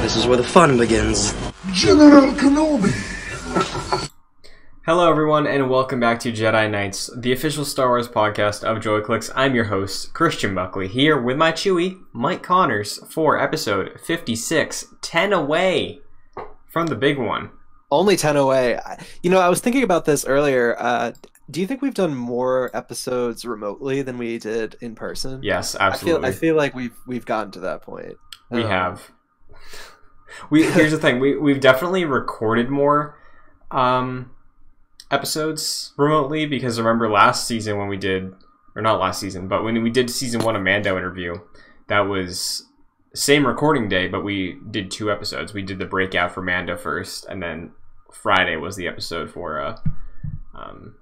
This is where the fun begins. General Kenobi. Hello, everyone, and welcome back to Jedi Nights, the official Star Wars podcast of JoyClicks. I'm your host, Christian Buckley, here with my Chewie, Mike Connors, for episode 56, 10 away from the big one. Only 10 away. You know, I was thinking about this earlier. Uh, do you think we've done more episodes remotely than we did in person? Yes, I feel, absolutely. I feel like we've we've gotten to that point. we Um, have. We here's the thing. We we've definitely recorded more um episodes remotely because remember last season when we did or not last season, but when we did season 1 of Mando interview, that was same recording day, but we did two episodes. We did the breakout for Mando first and then Friday was the episode for uh um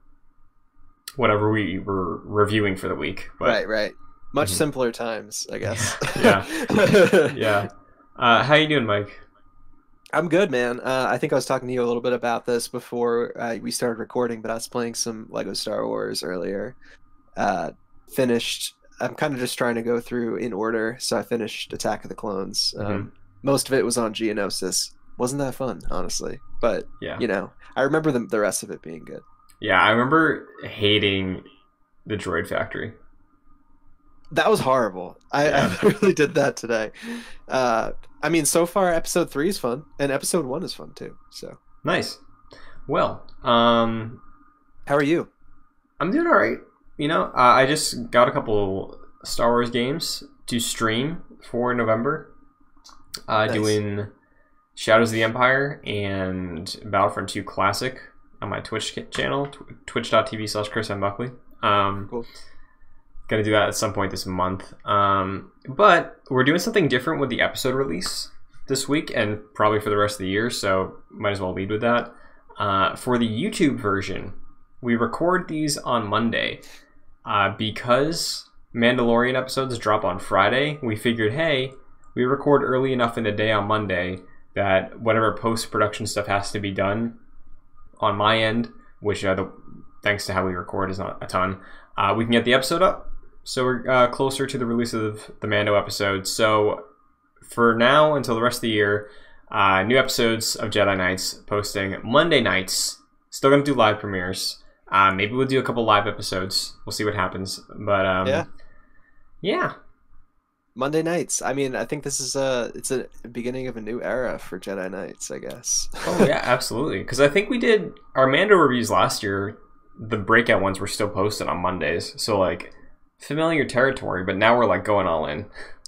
whatever we were reviewing for the week. But Right, right. Much Mhm. simpler times, I guess. Yeah. yeah. Uh how you doing, Mike? I'm good, man. Uh, I think I was talking to you a little bit about this before uh, we started recording, but I was playing some Lego Star Wars earlier. Uh, finished. I'm kind of just trying to go through in order, so I finished Attack of the Clones. Mm-hmm. Um, most of it was on Geonosis. Wasn't that fun, honestly? But Yeah. you know, I remember the the rest of it being good. Yeah, I remember hating the Droid Factory. That was horrible. I, Yeah. I really did that today. Uh, I mean, so far, episode three is fun, and episode one is fun too. So, Nice. Well, um, how are you? I'm doing all right. You know, uh, I just got a couple Star Wars games to stream for November. Uh, Nice. Doing Shadows of the Empire and Battlefront 2 Classic on my Twitch channel, tw- twitch.tv slash Chris N. Buckley. Um, Cool. Gonna do that at some point this month. Um, but we're doing something different with the episode release this week and probably for the rest of the year, so might as well lead with that. Uh, for the YouTube version, we record these on Monday. Uh, because Mandalorian episodes drop on Friday, we figured, hey, we record early enough in the day on Monday that whatever post production stuff has to be done on my end, which uh, the, thanks to how we record is not a ton, uh, we can get the episode up. So we're uh, closer to the release of the Mando episode. So for now until the rest of the year, uh, new episodes of Jedi Nights posting Monday nights. Still gonna do live premieres. Uh, maybe we'll do a couple live episodes. We'll see what happens. But um, Yeah. yeah, Monday nights. I mean, I think this is a it's a beginning of a new era for Jedi Nights, I guess. Oh yeah, absolutely. Because I think we did our Mando reviews last year. The breakout ones were still posted on Mondays, so like familiar territory. But now we're like going all in.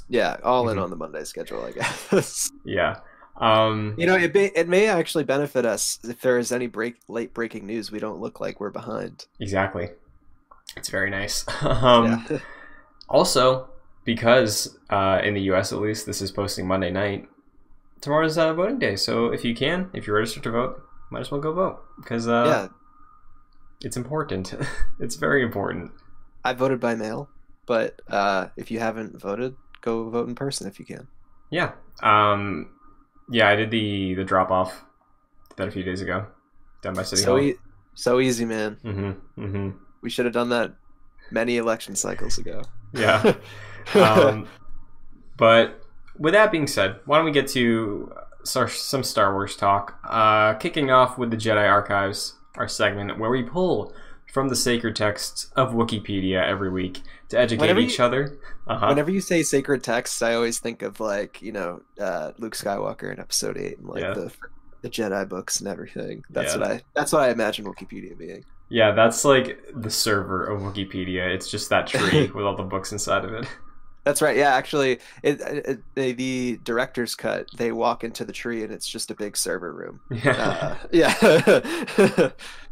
yeah, all in Mhm. on the Monday schedule, I guess. Yeah. Um, you know, it may, it may actually benefit us if there is any break late breaking news. We don't look like we're behind. exactly. It's very nice. um, yeah. Also, because uh, in the U.S. at least, this is posting Monday night. Tomorrow's uh, voting day, so if you can, if you're registered to vote, might as well go vote because uh, yeah, it's important. it's very important. I voted by mail, but uh, if you haven't voted, go vote in person if you can. Yeah. Um, yeah, I did the the drop off that a few days ago, done by City So Hall. e- so easy, man. mm-hmm. Mm-hmm. We should have done that many election cycles ago. Yeah. um, but with that being said, why don't we get to some Star Wars talk? Uh, kicking off with the Jedi Archives, our segment where we pull from the sacred texts of Wikipedia every week to educate Whenever each you- other. Uh-huh. Whenever you say sacred texts, I always think of like you know uh, Luke Skywalker in Episode Eight and like Yeah. the the Jedi books and everything. That's Yeah. what I that's what I imagine Wikipedia being. Yeah, that's like the server of Wikipedia. It's just that tree with all the books inside of it. That's right. Yeah, actually, it, it, it, the director's cut. They walk into the tree and it's just a big server room. Yeah. Uh, yeah.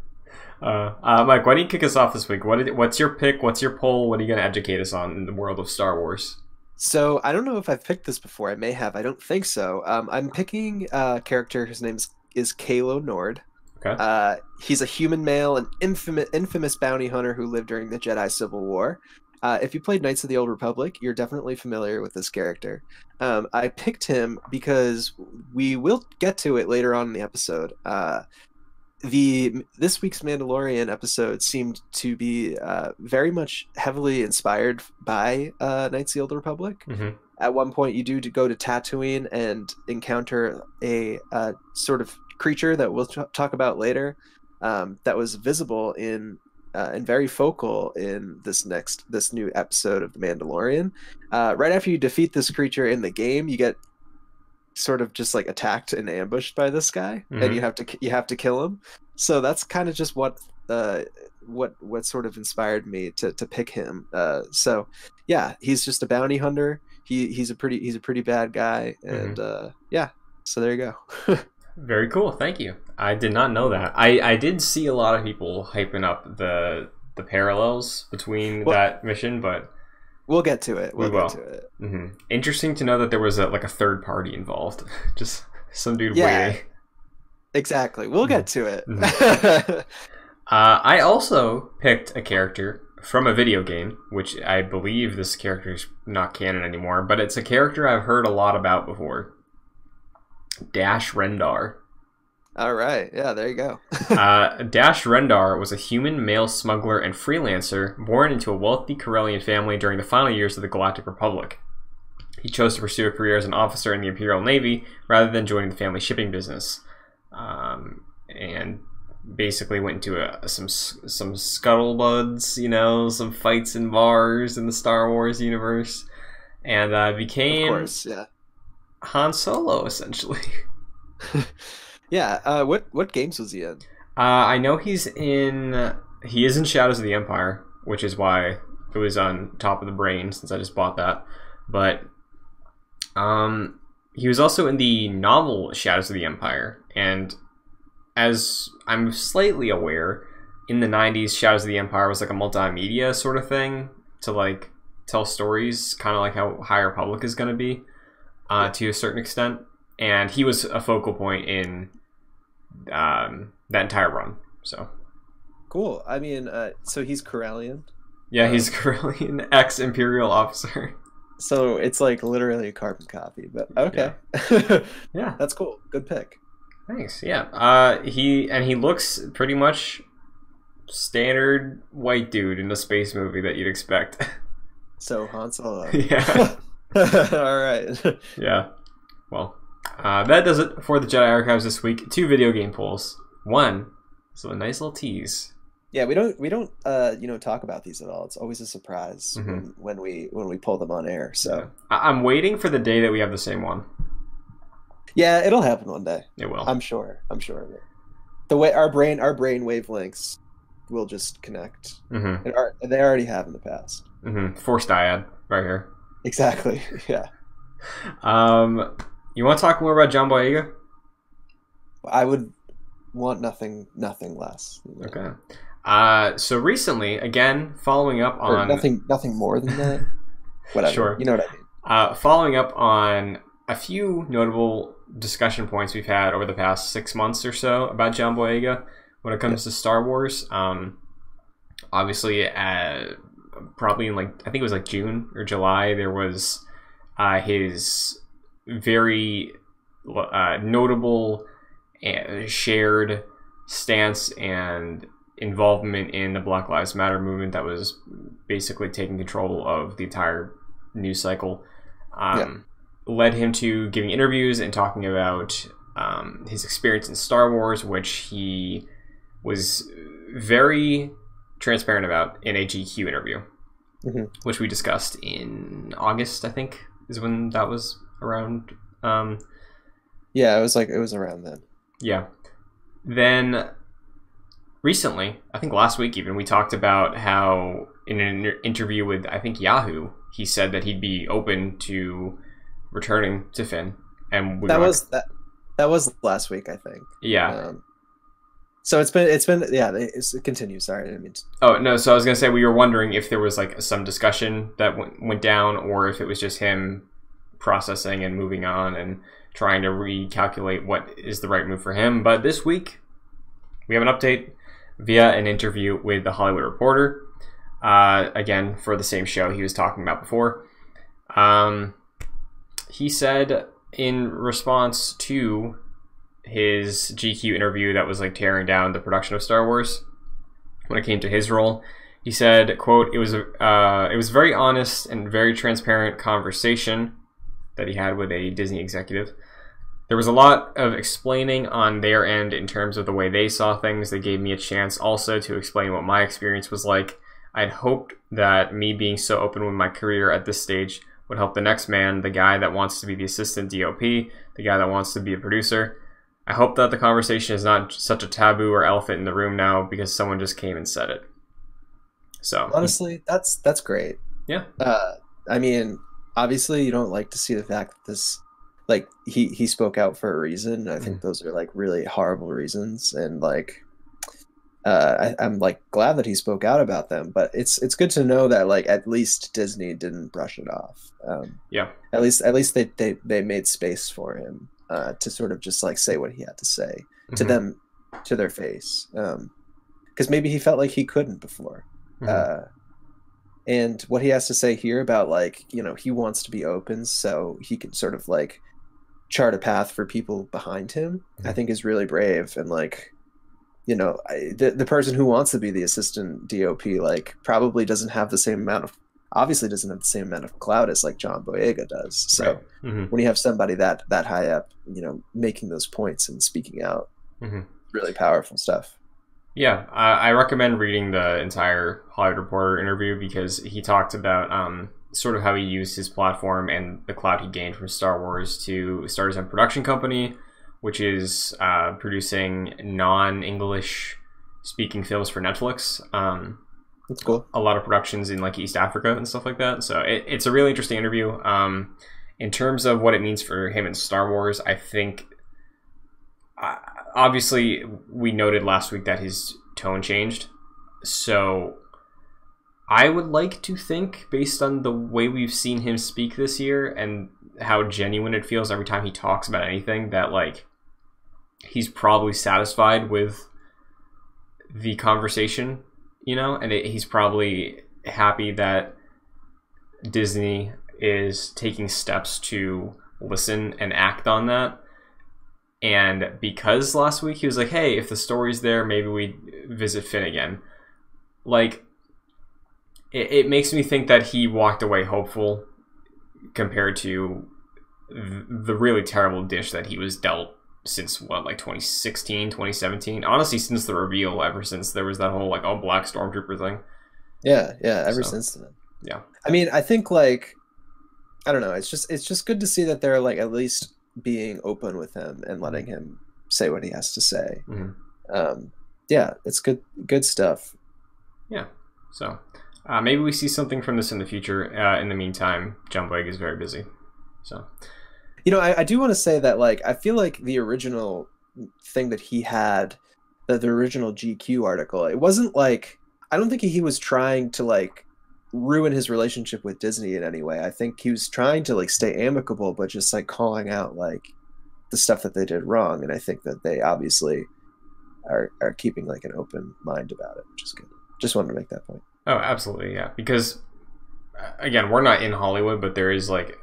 Uh, uh, Mike, why don't you kick us off this week? What did, what's your pick? What's your poll? What are you going to educate us on in the world of Star Wars? so I don't know if I've picked this before. I may have. I don't think so. Um, I'm picking a character whose name is, is Calo Nord. Okay. Uh, he's a human male, an infamous, infamous bounty hunter who lived during the Jedi Civil War. Uh, if you played Knights of the Old Republic, you're definitely familiar with this character. Um, I picked him because we will get to it later on in the episode. Uh, the this week's Mandalorian episode seemed to be uh, very much heavily inspired by uh, Knights of the Old Republic. Mhm. At one point, you do to go to Tatooine and encounter a uh, sort of creature that we'll t- talk about later. Um, that was visible in uh, and very focal in this next this new episode of the Mandalorian. Uh, right after you defeat this creature in the game, you get sort of just like attacked and ambushed by this guy, Mhm. and you have to you have to kill him. So that's kind of just what uh, what what sort of inspired me to to pick him. Uh, so yeah, he's just a bounty hunter. He he's a pretty he's a pretty bad guy, and uh, yeah. So there you go. Very cool. Thank you. I did not know that. I, I did see a lot of people hyping up the the parallels between Well- that mission, but we'll get to it. We We'll will. get to it. mhm. interesting to know that there was a, like a third party involved. Just some dude Yeah. waiting. Exactly. We'll get to it. Uh, I also picked a character from a video game, which I believe this character is not canon anymore, but it's a character I've heard a lot about before. Dash Rendar. All right. Yeah. There you go. uh, Dash Rendar was a human male smuggler and freelancer born into a wealthy Corellian family during the final years of the Galactic Republic. He chose to pursue a career as an officer in the Imperial Navy rather than joining the family shipping business, um, and basically went into a, some some scuttlebuds, you know, some fights in bars in the Star Wars universe, and uh, of became course. Yeah. Han Solo essentially. Yeah. Uh, what what games was he in? Uh, I know he's in. He is in Shadows of the Empire, which is why it was on top of the brain since I just bought that. But um, he was also in the novel Shadows of the Empire, and as I'm slightly aware, in the '90s, Shadows of the Empire was like a multimedia sort of thing to like tell stories, kind of like how High Republic is going to be, uh, to a certain extent. And he was a focal point in um, that entire run. So Cool. I mean, uh, so he's Corellian. yeah, he's currently an ex Imperial officer. So it's like literally a carbon copy. But okay. Yeah, That's cool. Good pick. thanks. Yeah, uh, he and he looks pretty much standard white dude in a space movie that you'd expect. So Han Solo. yeah, All right. yeah. Well, uh, that does it for the Jedi Archives this week. Two video game polls. One, so a nice little tease. Yeah, we don't we don't uh you know talk about these at all. It's always a surprise Mhm. when, when we when we pull them on air. So I- I'm waiting for the day that we have the same one. yeah, it'll happen one day. It will. I'm sure. I'm sure of it. The way our brain our brain wavelengths will just connect. mm-hmm. And are, they already have in the past. Mm-hmm. Force dyad right here. Exactly. Yeah. Um, you want to talk more about John Boyega? I would want nothing nothing less. Okay. Uh, so recently, again, following up Or on nothing nothing more than that. Whatever. Sure. You know what I mean. uh, following up on a few notable discussion points we've had over the past six months or so about John Boyega when it comes to Star Wars. Um, obviously, uh, probably in like I think it was like June or July, there was uh, his very uh, notable uh, shared stance and involvement in the Black Lives Matter movement that was basically taking control of the entire news cycle. Um, Led him to giving interviews and talking about um, his experience in Star Wars, which he was very transparent about in a GQ interview, Mhm. which we discussed in August, I think, is when that was around. Um, Yeah, it was like it was around then. yeah. Then recently, I think last week even, we talked about how in an inter- interview with I think Yahoo, he said that he'd be open to returning to Finn, and we That was that that was last week, I think. yeah. Um, so it's been it's been yeah it's, it continues. Sorry, I didn't mean to- Oh no, so I was gonna say we were wondering if there was like some discussion that went, went down, or if it was just him processing and moving on and trying to recalculate what is the right move for him. But this week we have an update via an interview with the Hollywood Reporter. Uh, again, for the same show he was talking about before. Um, he said in response to his GQ interview that was like tearing down the production of Star Wars when it came to his role. He said, "quote It was a uh, it was very honest and very transparent conversation that he had with a Disney executive. There was a lot of explaining on their end in terms of the way they saw things. They gave me a chance also to explain what my experience was like. I'd hoped that me being so open with my career at this stage would help the next man, the guy that wants to be the assistant DOP, the guy that wants to be a producer. I hope that the conversation is not such a taboo or elephant in the room now because someone just came and said it. So Honestly, that's that's great. yeah, Uh, I mean, obviously, you don't like to see the fact that this, like, he he spoke out for a reason. I think those are like really horrible reasons, and like, uh, I, I'm like glad that he spoke out about them. But it's it's good to know that like at least Disney didn't brush it off. Um, yeah, at least at least they they they made space for him uh, to sort of just like say what he had to say to Mhm. them to their face because maybe he felt like he couldn't before Mhm. uh, and what he has to say here about like you know he wants to be open so he can sort of like chart a path for people behind him i Mhm. think is really brave and like you know I, the, the person who wants to be the assistant dop like probably doesn't have the same amount of obviously doesn't have the same amount of clout as like john boyega does so Right. Mhm. when you have somebody that that high up you know making those points and speaking out Mhm. really powerful stuff Yeah, I, I recommend reading the entire Hollywood Reporter interview because he talked about um, sort of how he used his platform and the clout he gained from Star Wars to start his own production company, which is uh, producing non-English speaking films for Netflix. Um, that's cool a lot of productions in like East Africa and stuff like that. So it, it's a really interesting interview. Um, in terms of what it means for him in Star Wars, I think uh, obviously we noted last week that his tone changed. So I would like to think, based on the way we've seen him speak this year and how genuine it feels every time he talks about anything, that like he's probably satisfied with the conversation, you know, and it, he's probably happy that Disney is taking steps to listen and act on that. And because last week he was like, hey, if the story's there, maybe we visit Finn again. Like, it, it makes me think that he walked away hopeful compared to the really terrible dish that he was dealt since what like 2016 2017 honestly since the reveal ever since there was that whole like oh black stormtrooper thing Yeah, yeah, ever So, since then. yeah. I mean, I think like I don't know, it's just it's just good to see that they're like at least being open with him and letting him say what he has to say. Mhm. Um yeah, it's good good stuff. Yeah. So uh, maybe we see something from this in the future uh, in the meantime john Boyega is very busy so You know, I, I do want to say that like I feel like the original thing that he had, the, the original GQ article, it wasn't like I don't think he was trying to like ruin his relationship with Disney in any way. I think he was trying to like stay amicable, but just like calling out like the stuff that they did wrong. And I think that they obviously are are keeping like an open mind about it, which is good. Just wanted to make that point. oh absolutely yeah because uh, again we're not in hollywood but there is like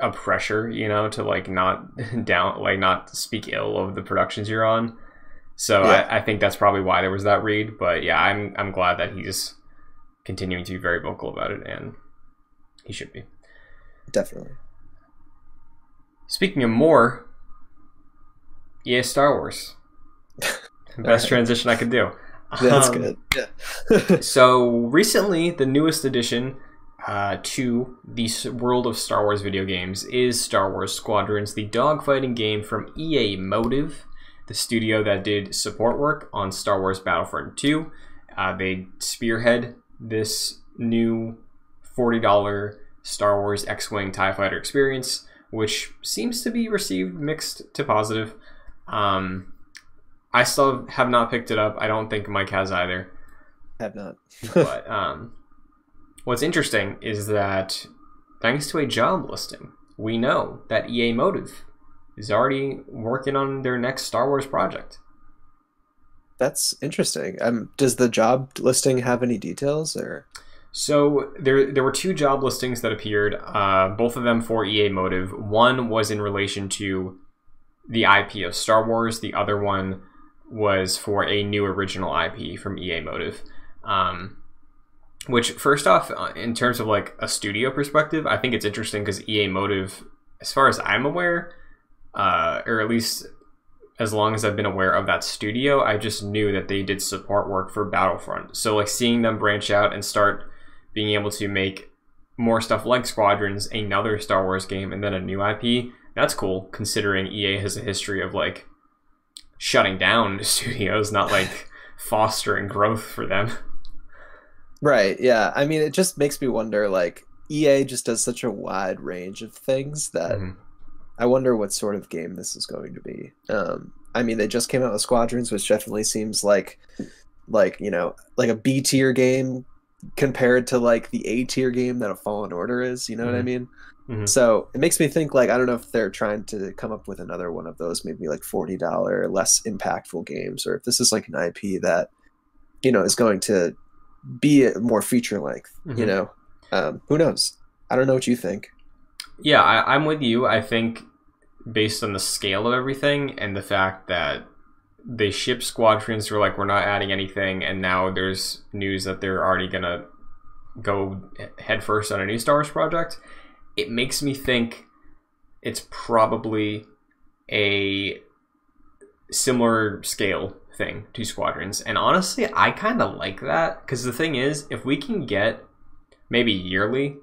a pressure you know to like not down like not speak ill of the productions you're on so Yeah. I, I think that's probably why there was that read but yeah i'm i'm glad that he's continuing to be very vocal about it and he should be Definitely. Speaking of more, EA Star Wars. Best transition I could do. That's Um, good. Yeah. So recently, the newest addition uh, to the world of Star Wars video games is Star Wars Squadrons, the dogfighting game from EA Motive, the studio that did support work on Star Wars Battlefront 2. Uh, they spearhead this new $40 Star Wars X Wing TIE Fighter experience, which seems to be received mixed to positive. Um, I still have not picked it up. I don't think Mike has either Have not. but um, what's interesting is that thanks to a job listing, we know that EA Motive is already working on their next Star Wars project. That's interesting. Um, does the job listing have any details or? So there, there were two job listings that appeared, uh, both of them for EA Motive. One was in relation to the IP of Star Wars. The other one was for a new original IP from EA Motive. Um, which, first off, uh, in terms of like a studio perspective, I think it's interesting because EA Motive, as far as I'm aware, uh, or at least as long as I've been aware of that studio, I just knew that they did support work for Battlefront. So like seeing them branch out and start being able to make more stuff like Squadrons, another Star Wars game, and then a new IP, that's cool considering EA has a history of like shutting down studios, not like fostering growth for them. Right. Yeah. I mean, it just makes me wonder like EA just does such a wide range of things that Mhm. I wonder what sort of game this is going to be. Um, I mean, they just came out with Squadrons, which definitely seems like, like you know, like a B tier game compared to like the A tier game that a Fallen Order is. You know what I Mhm. mean? Mhm. So it makes me think like I don't know if they're trying to come up with another one of those, maybe like forty dollar less impactful games, or if this is like an IP that you know is going to be more feature length. You Mhm. know, um, who knows? I don't know what you think. Yeah, I, I'm with you. I think based on the scale of everything and the fact that they ship squadrons, we're like, we're not adding anything, and now there's news that they're already gonna go headfirst on a new Star Wars project. It makes me think it's probably a similar scale thing to squadrons, and honestly, I kind of like that because the thing is, if we can get maybe yearly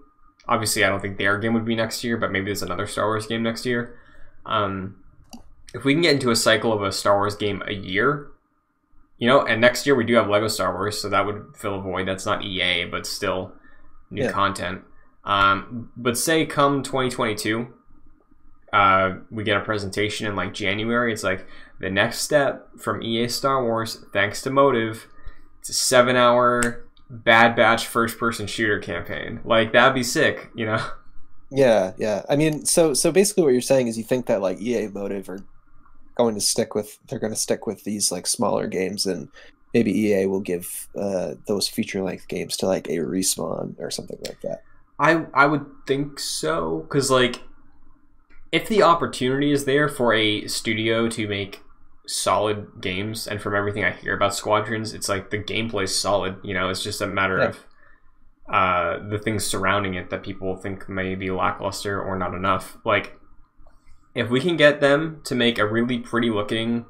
obviously I don't think their game would be next year, but maybe there's another Star Wars game next year. Um, if we can get into a cycle of a Star Wars game a year, you know, and next year we do have Lego Star Wars, so that would fill a void. That's not EA, but still new Yeah. content. Um, but say come 2022, uh, we get a presentation in like January. It's like the next step from EA Star Wars, thanks to Motive. It's a seven-hour Bad Batch first-person shooter campaign. Like that'd be sick, you know. Yeah, yeah. I mean, so so basically, what you're saying is you think that like EA Motive are going to stick with they're going to stick with these like smaller games, and maybe EA will give uh, those feature length games to like a respawn or something like that. I I would think so because like if the opportunity is there for a studio to make solid games, and from everything I hear about Squadrons, it's like the gameplay's solid. You know, it's just a matter Yeah. of uh, the things surrounding it that people think may be lackluster or not enough. Like if we can get them to make a really pretty looking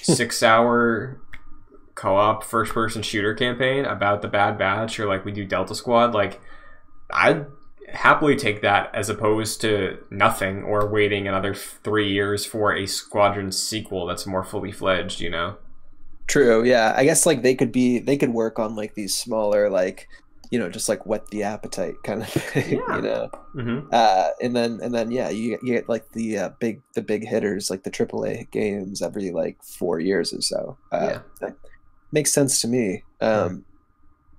six hour co-op first person shooter campaign about the bad batch or like we do delta squad like i'd happily take that as opposed to nothing or waiting another three years for a squadron sequel that's more fully fledged you know True. Yeah. I guess like they could be they could work on like these smaller like you know just like whet the appetite kind of thing. Yeah. You know. mm-hmm. Uh, and then and then yeah, you, you get like the uh, big the big hitters like the AAA games every like four years or so. Uh, Yeah. makes sense to me. Um,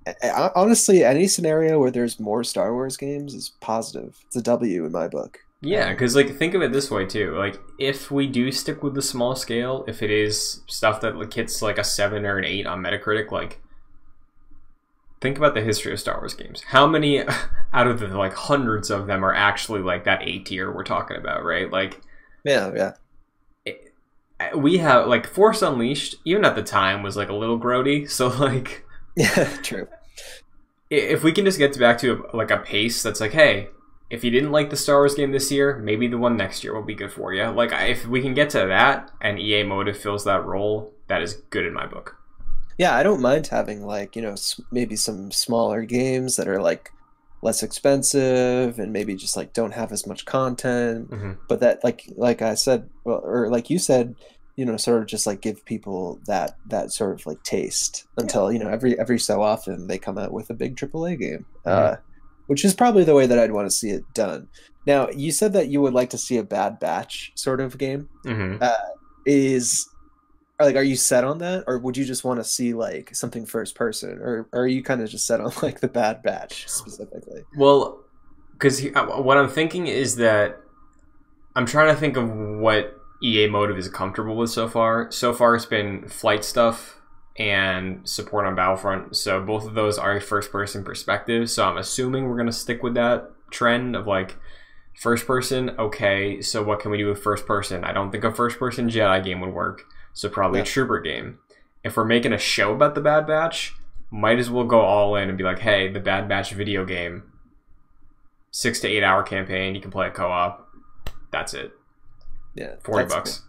I- I- honestly, any scenario where there's more Star Wars games is positive. It's a W in my book. Yeah, because like think of it this way too. Like if we do stick with the small scale, if it is stuff that like hits like a seven or an eight on Metacritic, like think about the history of Star Wars games. How many out of the like hundreds of them are actually like that A tier we're talking about, right? Like Yeah, yeah, it, we have like Force Unleashed, even at the time, was like a little grody. So like yeah. True. if we can just get back to a, like a pace that's like, hey, if you didn't like the Star Wars game this year, maybe the one next year will be good for you. Like if we can get to that and EA Motive fills that role, that is good in my book. Yeah, I don't mind having like you know maybe some smaller games that are like less expensive and maybe just like don't have as much content Mhm. but that like like i said or like you said you know sort of just like give people that that sort of like taste until you know every every so often they come out with a big aaa game uh, which is probably the way that i'd want to see it done now you said that you would like to see a bad batch sort of game Mhm. is like are you set on that or would you just want to see like something first person or, or are you kind of just set on like the bad batch specifically Well, because uh, what I'm thinking is that I'm trying to think of what EA Motive is comfortable with so far. So far, it's been flight stuff and support on Battlefront. So both of those are a first-person perspective. So I'm assuming we're gonna stick with that trend of like First person, okay. So what can we do with first person? I don't think a first person Jedi game would work. So probably Yeah. a Trooper game. If we're making a show about the Bad Batch, might as well go all in and be like, hey, the Bad Batch video game, six to eight hour campaign. You can play a co-op. That's it. Yeah, Forty bucks.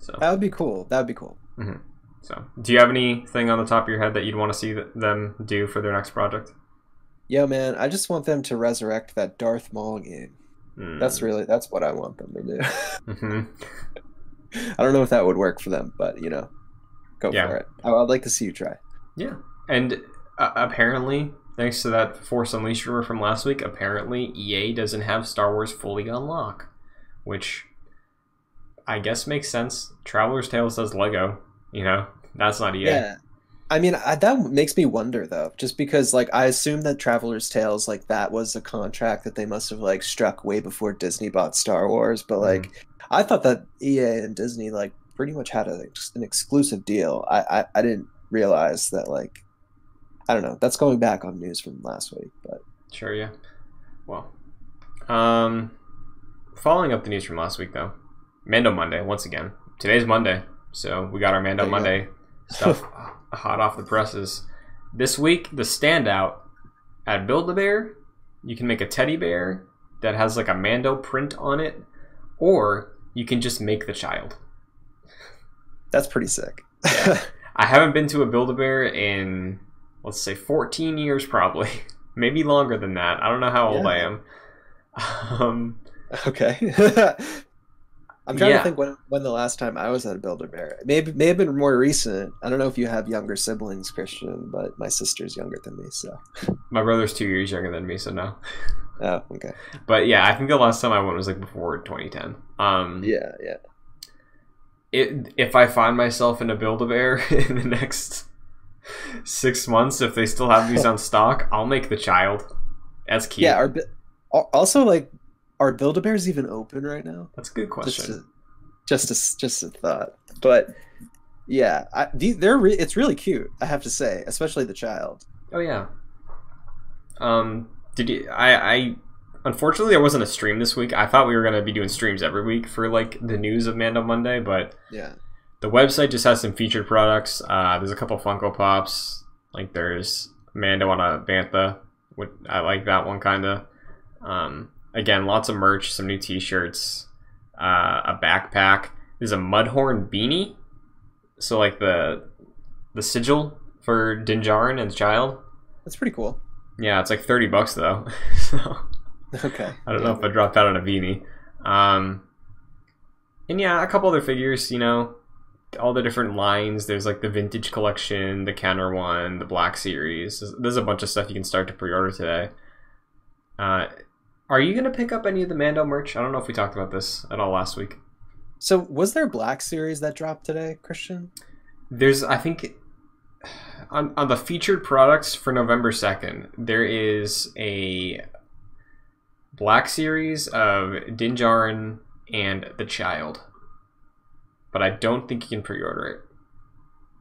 So. That would be cool. That would be cool. so do you have anything on the top of your head that you'd want to see them do for their next project? Yo, man, I just want them to resurrect that Darth Maul game. Hmm. That's really that's what I want them to do. Mhm. I don't know if that would work for them, but you know, go Yeah. for it. I, I'd like to see you try. Yeah, and uh, apparently, thanks to that Force Unleashed rumor from last week, apparently EA doesn't have Star Wars fully unlocked, which I guess makes sense. Traveller's Tales does Lego, you know, that's not EA. Yeah. I mean, I, that makes me wonder though, just because like I assume that Traveller's Tales like that was a contract that they must have like struck way before Disney bought Star Wars, but like I thought that EA and Disney like pretty much had a, an exclusive deal. I, I I didn't realize that like I don't know. That's going back on news from last week, but Sure, yeah. Well, um, following up the news from last week though, Mando Monday once again. Today's Monday, so we got our Mando go. Monday stuff hot off the presses. This week, the standout at Build a Bear, you can make a teddy bear that has like a Mando print on it, or you can just make the child. that's pretty sick. I haven't been to a Build a Bear in let's say 14 years, probably, maybe longer than that. I don't know how old Yeah. I am. Um, okay. I'm trying Yeah. to think when when the last time I was at a Build a Bear. Maybe may have been more recent. I don't know if you have younger siblings, Christian, but my sister's younger than me, so. my brother's two years younger than me, so no. Oh, okay. But yeah, I think the last time I went was like before 2010. Um, Yeah, yeah. it, if I find myself in a Build a Bear in the next six months, if they still have these on stock, I'll make the child. That's cute. Yeah, al- also like are Build a Bears even open right now? That's a good Just question. a, just a, just a thought. But yeah, I, they're re- it's really cute. I have to say, especially the child. Oh yeah. Um, did you? I I unfortunately there wasn't a stream this week. I thought we were gonna be doing streams every week for like the news of Mando Monday, but Yeah. the website just has some featured products. Uh, there's a couple Funko Pops. Like there's Mando on a Bantha. Which I like that one kind of. Um, again, lots of merch, some new T-shirts, uh, a backpack. There's a Mudhorn beanie. So like the the sigil for Din Djarin and his child. That's pretty cool. Yeah, it's like thirty bucks though. so Okay. I don't know if I dropped that on a beanie. Um, and yeah, a couple other figures. You know, all the different lines. There's like the vintage collection, the counter one, the Black Series. There's, there's a bunch of stuff you can start to pre-order today. Uh, are you gonna pick up any of the Mando merch? I don't know if we talked about this at all last week. So was there Black Series that dropped today, Christian? There's, I think, on, on the featured products for November 2nd, there is a Black Series of Din Djarin and The Child. But I don't think you can pre order it.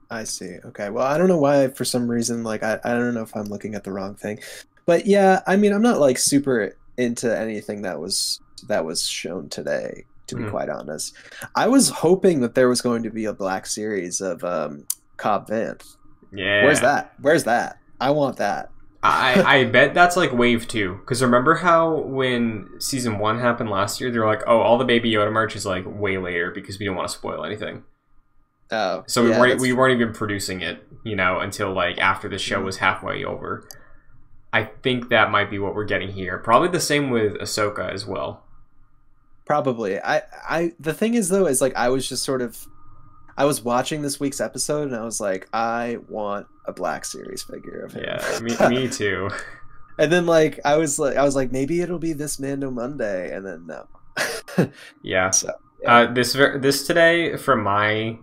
I see. Okay. Well, I don't know why for some reason like I, I don't know if I'm looking at the wrong thing. But yeah, I mean, I'm not like super into anything that was that was shown today to be Mhm. quite honest. I was hoping that there was going to be a black series of um Cobb Vanth. Yeah. Where's that? Where's that? I want that. I, I bet that's like wave two. Because remember how when season one happened last year, they were like, oh, all the Baby Yoda merch is like way later because we don't want to spoil anything. Oh. So we yeah, weren't we weren't even producing it, you know, until like after the show mm. was halfway over. I think that might be what we're getting here. Probably the same with Ahsoka as well. Probably. I I the thing is though is like I was just sort of I was watching this week's episode and I was like I want a black series figure of him. Yeah, me, me too. And then like I was like I was like maybe it'll be this Mando Monday and then no. Yeah. So, yeah. Uh, this this today from my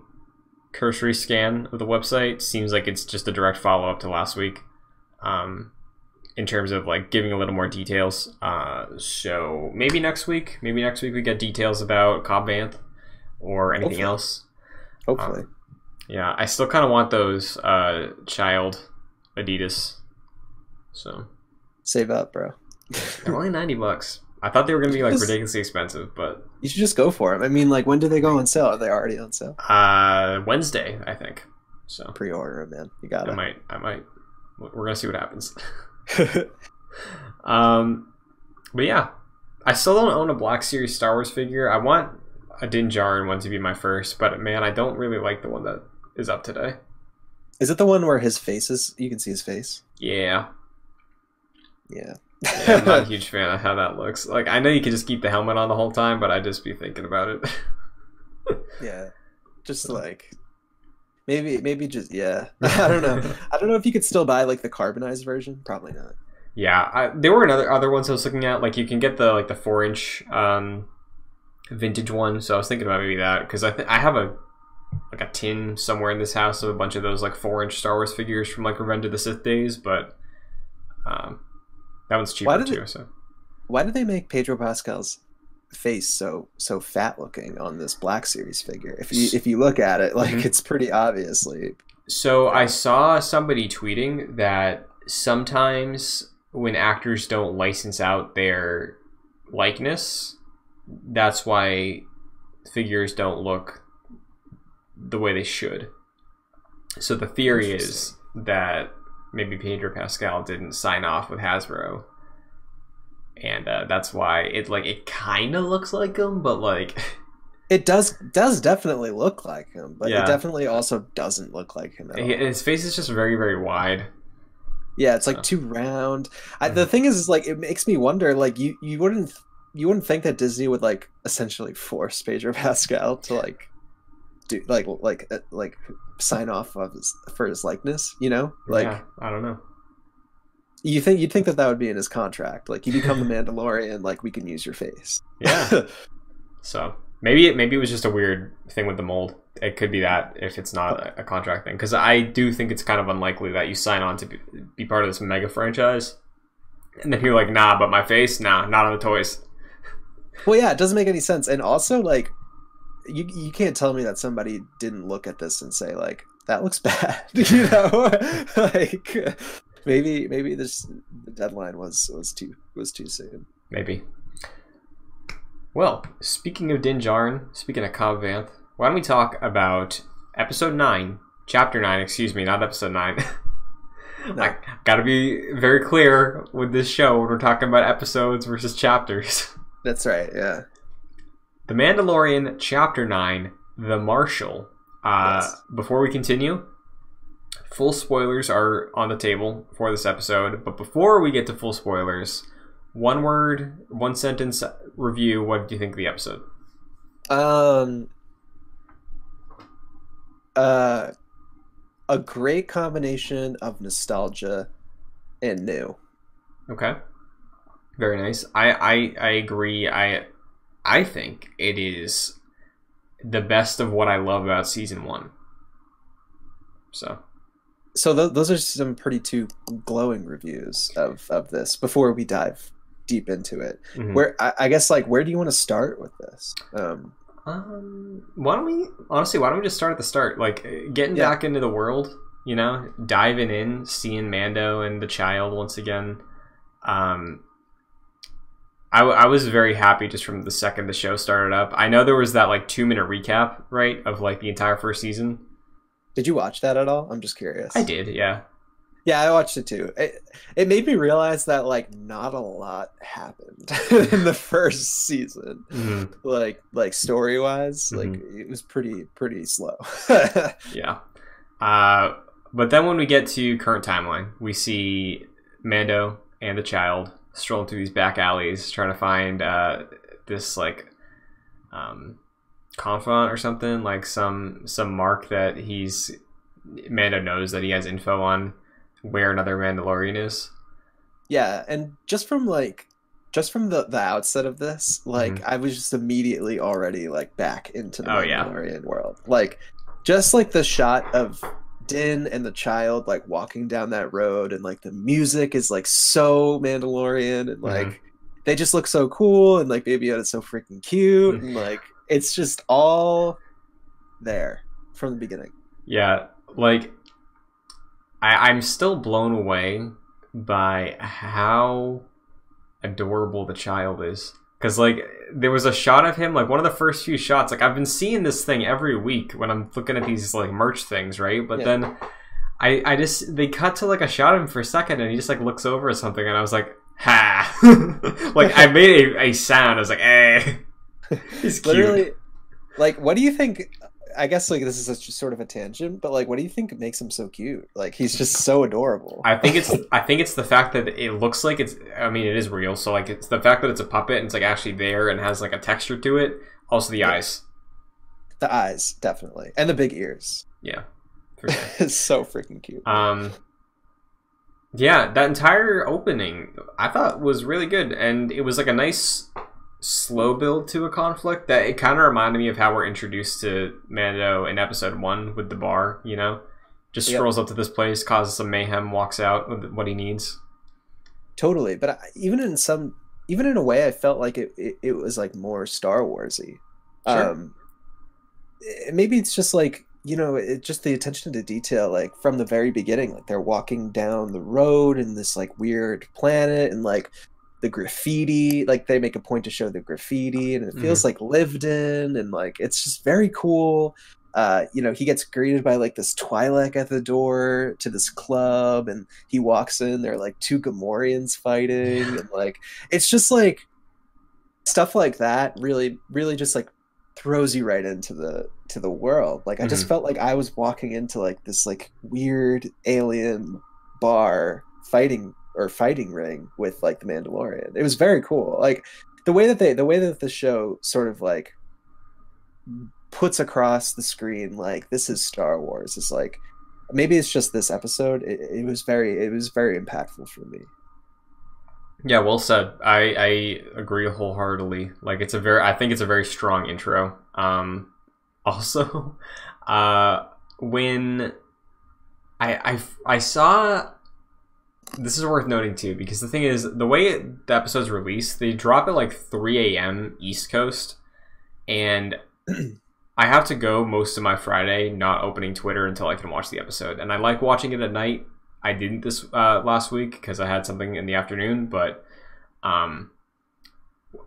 cursory scan of the website seems like it's just a direct follow up to last week. Um, in terms of like giving a little more details. Uh, so maybe next week, maybe next week we get details about Cobb Vanth or anything Hopefully. else. Hopefully. Yeah, I still kind of want those uh, child Adidas. So Save up, bro. they're only ninety bucks. I thought they were gonna be like ridiculously expensive, but You should just go for them. I mean, like, when do they go on sale? Are they already on sale? uh, Wednesday, I think. So Pre-order man. You got it. I might, I might. We're gonna see what happens. Um, but yeah, I still don't own a Black Series Star Wars figure. I want a Din Djarin one to be my first, but man, I don't really like the one that is up today. Is it the one where his face is? You can see his face. Yeah, Yeah. yeah I'm not a huge fan of how that looks. Like, I know you can just keep the helmet on the whole time, but I'd just be thinking about it. Yeah. Just like maybe maybe just yeah. I don't know. I don't know if you could still buy like the carbonized version. Probably not. Yeah, I, there were another other ones I was looking at. Like you can get the like the four inch um, vintage one. So I was thinking about maybe that because I th- I have a like a tin somewhere in this house of a bunch of those like four inch Star Wars figures from like Revenge of the Sith days, but um, that one's cheaper too. it- So Why did they make Pedro Pascal's face so so fat looking on this Black Series figure? If you if you look at it, like Mhm. it's pretty obviously. so I saw somebody tweeting that sometimes when actors don't license out their likeness, that's why figures don't look the way they should. So the theory is that maybe Pedro Pascal didn't sign off with Hasbro, and uh, that's why it like it kind of looks like him, but like It does does definitely look like him, but Yeah. it definitely also doesn't look like him at all. his face is just very very wide. Yeah, it's like too round. I, the thing is, is like it makes me wonder. Like you, you wouldn't, you wouldn't think that Disney would like essentially force Pedro Pascal to like do like like uh, like sign off of his, for his likeness. You know, like yeah, I don't know. you think you'd think that that would be in his contract. Like you become the Mandalorian, like we can use your face. Yeah. So maybe it maybe it was just a weird thing with the mold. It could be that if it's not a, a contract thing, because I do think it's kind of unlikely that you sign on to be, be part of this mega franchise, and then you're like, nah, but my face, nah, not on the toys. Well, yeah, it doesn't make any sense. And also, like, you you can't tell me that somebody didn't look at this and say like that looks bad. you know, like maybe maybe this the deadline was was too was too soon. Maybe. Well, speaking of Din Djarin, speaking of Cobb Vanth, why don't we talk about episode nine, chapter nine? Excuse me, not episode nine. No. I gotta be very clear with this show when we're talking about episodes versus chapters. That's right. Yeah. The Mandalorian, Chapter 9, The Marshal. Uh, Yes. Before we continue, full spoilers are on the table for this episode. But before we get to full spoilers, one word, one sentence review. What do you think of the episode? Um. Uh, a great combination of nostalgia and new. Okay. Very nice. I, I, I agree. I I think it is the best of what I love about season one. So So th- those are some pretty two glowing reviews of of this. Before we dive deep into it, mhm. where I, I guess like where do you want to start with this? Um, Um, why don't we honestly? Why don't we just start at the start? Like getting Yeah. back into the world, you know, diving in, seeing Mando and the child once again. Um, I, w- I was very happy just from the second the show started up. I know there was that like two minute recap, right, of like the entire first season. did you watch that at all? I'm just curious. I did, yeah. Yeah, I watched it too. It, it made me realize that like not a lot happened in the first season. Mhm. Like like story wise, like Mm-hmm. it was pretty pretty slow. Yeah. Uh, but then when we get to current timeline, we see Mando and the child strolling through these back alleys trying to find uh, this like um, confidant or something, like some some mark that he's Mando knows that he has info on where another Mandalorian is. yeah, and just from like just from the the outset of this, like I was just immediately already like back into the Mm-hmm. Oh, yeah. Mandalorian world. Like just like the shot of Din and the child like walking down that road and like the music is like so Mandalorian and like Mm-hmm. they just look so cool and like Baby Yoda's so freaking cute Mm. and like it's just all there from the beginning. Yeah, like I, I'm still blown away by how adorable the child is. Because like there was a shot of him, like one of the first few shots. Like I've been seeing this thing every week when I'm looking at these like merch things, right? But Yeah. then I I just they cut to like a shot of him for a second, and he just like looks over at something, and I was like, ha! like I made a, a sound. I was like, eh. He's cute. Literally, like, what do you think? I guess like this is a, just sort of a tangent, but like, what do you think makes him so cute? Like, he's just so adorable. I think it's I think it's the fact that it looks like it's I mean it is real, so like it's the fact that it's a puppet and it's like actually there and has like a texture to it. Also the Yeah. eyes. the eyes, definitely, and the big ears. Yeah. Sure. it's so freaking cute. um Yeah, that entire opening I thought was really good and it was like a nice slow build to a conflict that it kind of reminded me of how we're introduced to Mando in episode 1 with the bar, you know. Just Yep. strolls up to this place, causes some mayhem, walks out with what he needs. totally, but I, even in some, even in a way, I felt like it. It, it was like more Star Warsy. Sure. Um, eh, maybe it's just like you know, it just the attention to detail, like from the very beginning, like they're walking down the road in this like weird planet, and like the graffiti, like they make a point to show the graffiti, and it feels like lived in, and like it's just very cool. Uh, you know, he gets greeted by like this Twi'lek at the door to this club, and he walks in. There are like two Gamorreans fighting, and like it's just like stuff like that. Really, really, just like throws you right into the to the world. Like I just Mhm. felt like I was walking into like this like weird alien bar fighting or fighting ring with like the Mandalorian. It was very cool. Like the way that they the way that the show sort of like puts across the screen like this is Star Wars is like maybe it's just this episode. It, it was very it was very impactful for me. Yeah, well said. I, I agree wholeheartedly. Like it's a very I think it's a very strong intro. Um also uh when I I I saw this is worth noting too because the thing is the way it, the episode's released, they drop at like 3 a.m. East Coast and I have to go most of my Friday not opening Twitter until I can watch the episode. And I like watching it at night. I didn't this uh, last week because I had something in the afternoon, but um,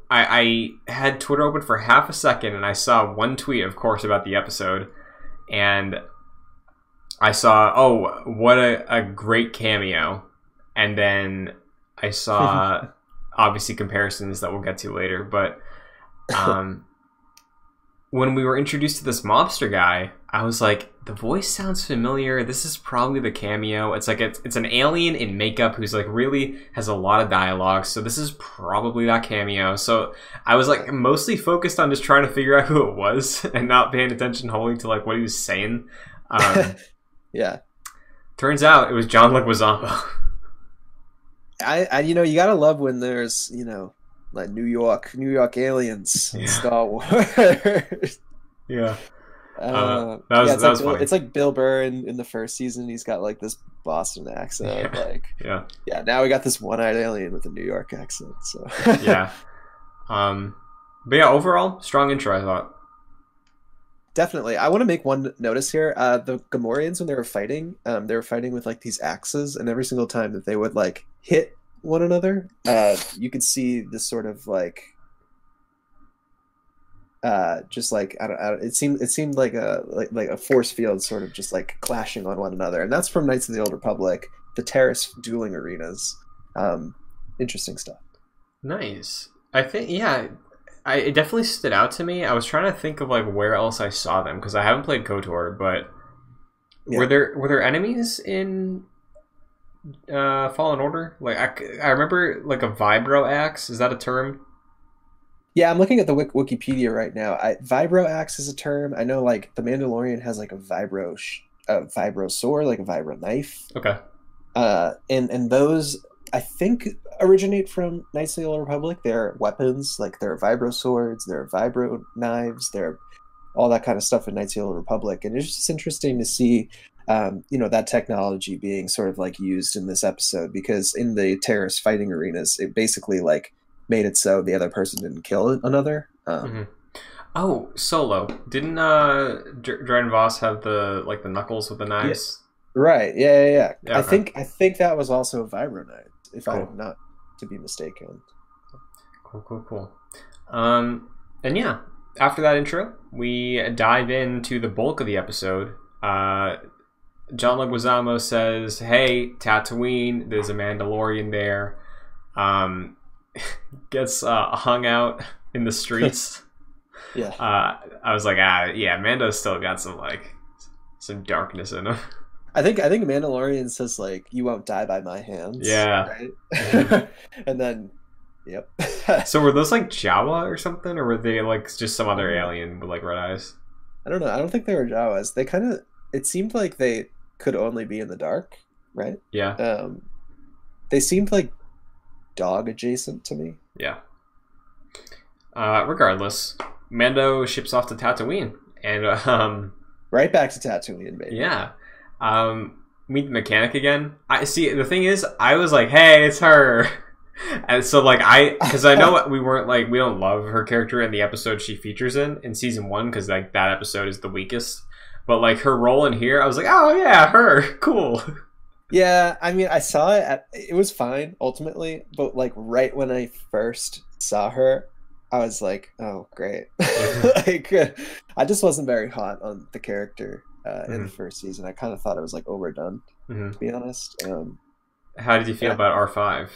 I, I had Twitter open for half a second and I saw one tweet, of course, about the episode, and I saw, oh, what a, a great cameo, and then I saw obviously comparisons that we'll get to later, but um, when we were introduced to this mobster guy, I was like, the voice sounds familiar. This is probably the cameo. It's like it's, it's an alien in makeup who's like really has a lot of dialogue. So this is probably that cameo. So I was like mostly focused on just trying to figure out who it was and not paying attention wholly to like what he was saying. Um, yeah. turns out it was John Leguizamo. I, I you know you gotta love when there's you know like New York New York aliens in Star Wars. yeah. Uh, that was- yeah, it's that like was Bill, funny. it's like Bill Burr in, in the first season. He's got like this Boston accent. Yeah. Like Yeah. yeah, now we got this one-eyed alien with a New York accent. So Yeah. um, but yeah, overall, strong intro, I thought. definitely. I want to make one notice here. Uh, the Gamorreans when they were fighting, um, they were fighting with like these axes, and every single time that they would like hit one another, uh, you could see this sort of like, uh, just like I don't, I don't, it seemed it seemed like a like like a force field, sort of just like clashing on one another, and that's from Knights of the Old Republic, the Taris dueling arenas. Um, interesting stuff. Nice. I think yeah, I it definitely stood out to me. I was trying to think of like where else I saw them because I haven't played Kotor, but Yeah. were there were there enemies in uh Fallen Order? Like I, I remember like a vibro axe. Is that a term? Yeah, I'm looking at the Wik- Wikipedia right now. I, vibro axe is a term. I know, like the Mandalorian has like a vibro, sh- a vibro sword, like a vibro knife. Okay. Uh, and and those I think originate from Knights of the Old Republic. They're weapons, like there are vibro swords, there are vibro knives, there are all that kind of stuff in Knights of the Old Republic. And it's just interesting to see, um, you know, that technology being sort of like used in this episode because in the terrorist fighting arenas, it basically like made it so the other person didn't kill another. Um, Mhm. Oh, Solo. Didn't uh Dr- Vos have the like the knuckles with the knives? Right? Yeah, yeah, yeah. Yeah, I okay. think I think that was also a vibro knife, if Cool. I'm not to be mistaken. Cool, cool, cool. Um, and yeah, after that intro, we dive into the bulk of the episode. Uh, John Leguizamo says, "Hey, Tatooine, there's a Mandalorian there." Um, gets uh, hung out in the streets. Yeah. uh, I was like, ah, yeah, Mando's still got some like some darkness in him. I think I think Mandalorian says like you won't die by my hands. Yeah. Right? and then yep. So were those like Jawa or something, or were they like just some other alien with like red eyes? I don't know. I don't think they were Jawas. They kind of it seemed like they could only be in the dark, right? Yeah, Um they seemed like dog adjacent to me. yeah. Uh, regardless, Mando ships off to Tatooine, and um, Right back to Tatooine, baby. yeah, um, meet the mechanic again. I see. The thing is, I was like, "Hey, it's her," and so like I, because I know we weren't like we don't love her character in the episode she features in in season one because like that episode is the weakest. But like her role in here, I was like, "Oh yeah, her, cool." Yeah, I mean, I saw it. At, it was fine ultimately, but like right when I first saw her, I was like, "Oh, great!" like, uh, I just wasn't very hot on the character uh, in the Mhm. first season. I kind of thought it was like overdone, Mhm. to be honest. Um, How did you feel Yeah. about R five?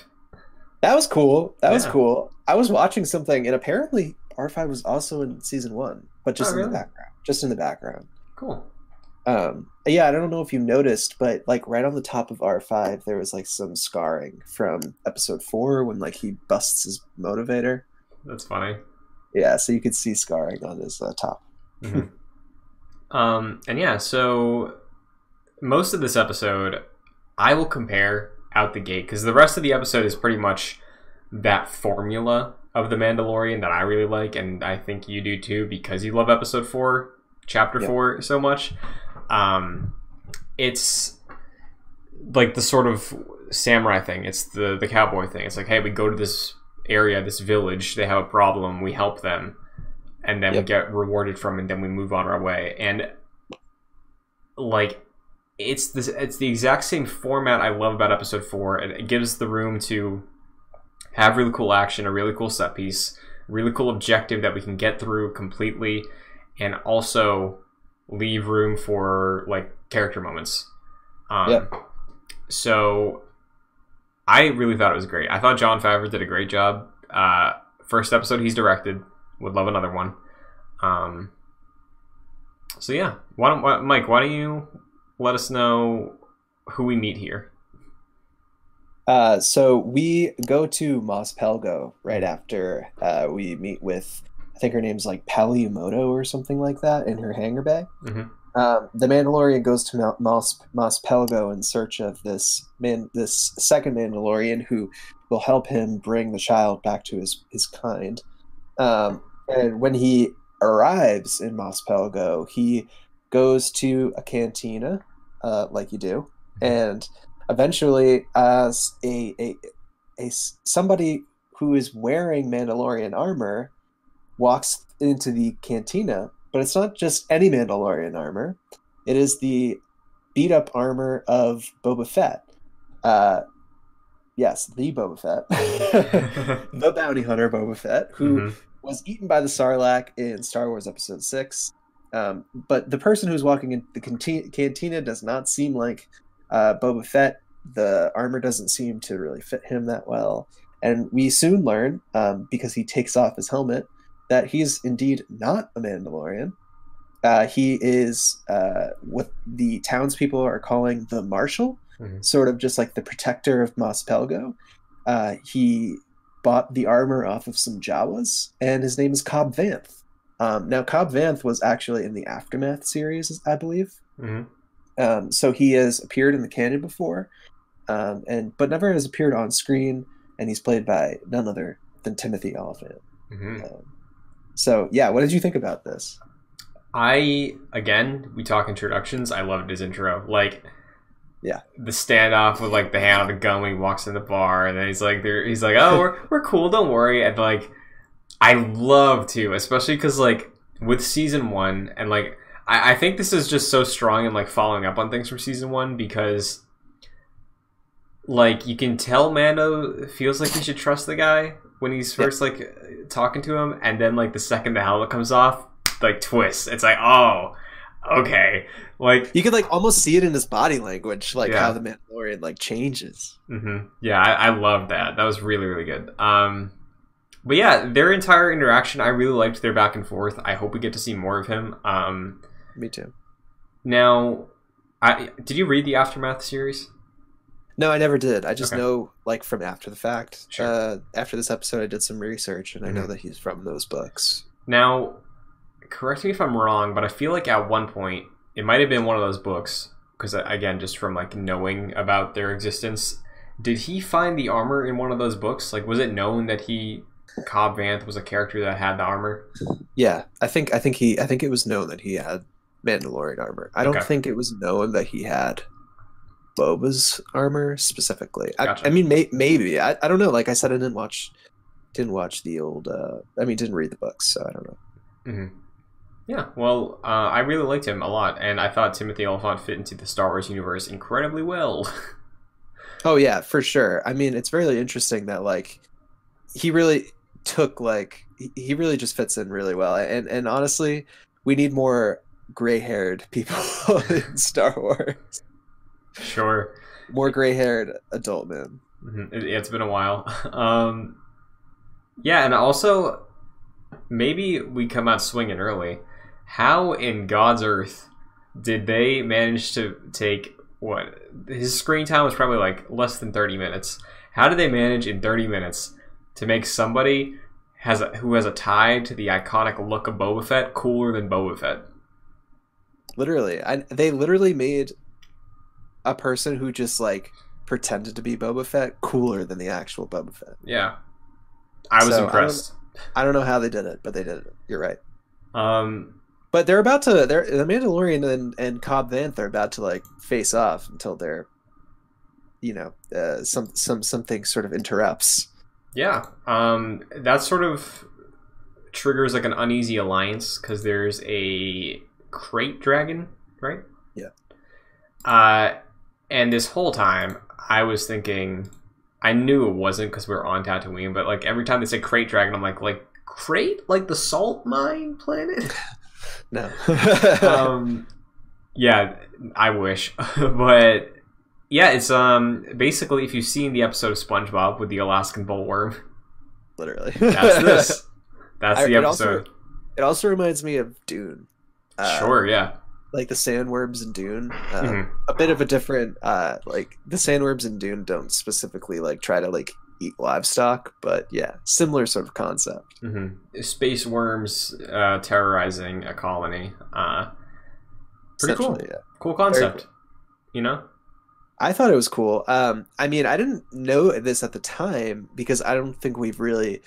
that was cool. That was cool. I was watching something, and apparently R five was also in season one, but just Oh, in really? the background. Just in the background. Cool. Um, yeah, I don't know if you noticed, but like right on the top of R five, there was like some scarring from episode four when like he busts his motivator. That's funny. Yeah, so you could see scarring on his uh, top. Mhm. um, and yeah, so most of this episode, I will compare out the gate because the rest of the episode is pretty much that formula of the Mandalorian that I really like, and I think you do too because you love Episode Four, Chapter Yeah. Four so much. Um, it's like the sort of samurai thing. It's the the cowboy thing. It's like, hey, we go to this area, this village. They have a problem. We help them, and then we get rewarded from, it, and then we move on our way. And like, it's this. It's the exact same format I love about Episode Four. and it gives the room to have really cool action, a really cool set piece, really cool objective that we can get through completely, and also leave room for like character moments. Um, Yeah. So I really thought it was great. I thought Jon Favreau did a great job. Uh, first episode he's directed. Would love another one. Um, so yeah, why don't why, Mike? Why don't you let us know who we meet here? Uh, so we go to Mos Pelgo right after uh, we meet with, I think her name's like Peli Motto or something like that in her hangar bay. Mhm. Um, the Mandalorian goes to Mount Mos, Mos Pelgo in search of this man, this second Mandalorian who will help him bring the child back to his his kind. Um, and when he arrives in Mos Pelgo, he goes to a cantina, uh, like you do, and eventually, as a, a a somebody who is wearing Mandalorian armor walks into the cantina, but it's not just any Mandalorian armor. It is the beat up armor of Boba Fett. Uh, yes, the Boba Fett, the bounty hunter Boba Fett, who Mhm. was eaten by the Sarlacc in Star Wars Episode Six. Um, but the person who's walking in the canteen- cantina does not seem like uh, Boba Fett. The armor doesn't seem to really fit him that well, and we soon learn um, because he takes off his helmet that he's indeed not a Mandalorian. Uh, he is uh, what the townspeople are calling the Marshal, Mhm. sort of just like the protector of Mos Pelgo. Uh, he bought the armor off of some Jawas, and his name is Cobb Vanth. Um, now, Cobb Vanth was actually in the Aftermath series, I believe. Mhm. Um, so he has appeared in the canon before, um, and but never has appeared on screen, and he's played by none other than Timothy Olyphant. Mhm. So yeah, what did you think about this? I again, we talk introductions. I loved his intro. Like, Yeah. the standoff with like the hand on the gun when he walks in the bar, and then he's like, there, he's like, oh, we're we're cool, don't worry. And like, I love to, especially because like with season one, and like I, I think this is just so strong and like following up on things from season one because like you can tell Mando feels like he should trust the guy when he's Yeah. first like talking to him, and then like the second the helmet comes off, like twist. It's like oh, okay, like You could like almost see it in his body language, like Yeah. how the Mandalorian like changes. hmm Yeah, I, I love that. That was really, really good. Um, but yeah, their entire interaction, I really liked their back and forth. I hope we get to see more of him. Um, Me too. now, I did you read the aftermath series? No, I never did. I just Okay. know like from after the fact. Sure. Uh, after this episode, I did some research, and I know Mhm. that he's from those books. Now, correct me if I'm wrong, but I feel like at one point it might have been one of those books because again, just from like knowing about their existence, did he find the armor in one of those books? Like, was it known that he Cobb Vanth was a character that had the armor? Yeah, I think I think he I think it was known that he had Mandalorian armor. I don't Okay. think it was known that he had Boba's armor specifically. Gotcha. I, I mean, may, maybe I, I don't know. Like I said, I didn't watch didn't watch the old. Uh, I mean, didn't read the books, so I don't know. hmm Yeah, well, uh, I really liked him a lot, and I thought Timothy Olyphant fit into the Star Wars universe incredibly well. Oh yeah, for sure. I mean, it's really interesting that like he really took like he- he really just fits in really well. And and honestly, we need more gray-haired people in Star Wars. Sure, More gray-haired adult men. Mhm. it, it's been a while. Um, yeah, and also maybe we come out swinging early. How in God's earth did they manage to take what his screen time was probably like less than thirty minutes? How did they manage in thirty minutes to make somebody has a, who has a tie to the iconic look of Boba Fett cooler than Boba Fett? Literally, I, they literally made a person who just like pretended to be Boba Fett cooler than the actual Boba Fett. Yeah, I was So, I impressed. I don't know how they did it, but they did it. You're right. Um, But they're about to. They're the Mandalorian and and Cobb Vanth are about to like face off until they're, you know, uh, some some something sort of interrupts. yeah, um, that sort of triggers like an uneasy alliance because there's a krayt dragon, right? Yeah. Uh, and this whole time I was thinking, I knew it wasn't because we were on Tatooine, but like every time they say krayt dragon, I'm like, like Crait, like the salt mine planet. No. um, yeah, I wish, but yeah, it's um basically if you've seen the episode of SpongeBob with the Alaskan bullworm, Literally. that's this. That's I- the it also- episode. It also reminds me of Dune. Uh, sure, yeah. Like the sandworms in Dune. Uh, Mhm. A bit of a different. Uh, like the sandworms in Dune don't specifically like try to like eat livestock, but yeah, similar sort of concept. hmm Space worms uh, terrorizing a colony. Uh, pretty cool. Yeah. Cool concept. You know? I thought it was cool. Um, I mean, I didn't know this at the time because I don't think we've really.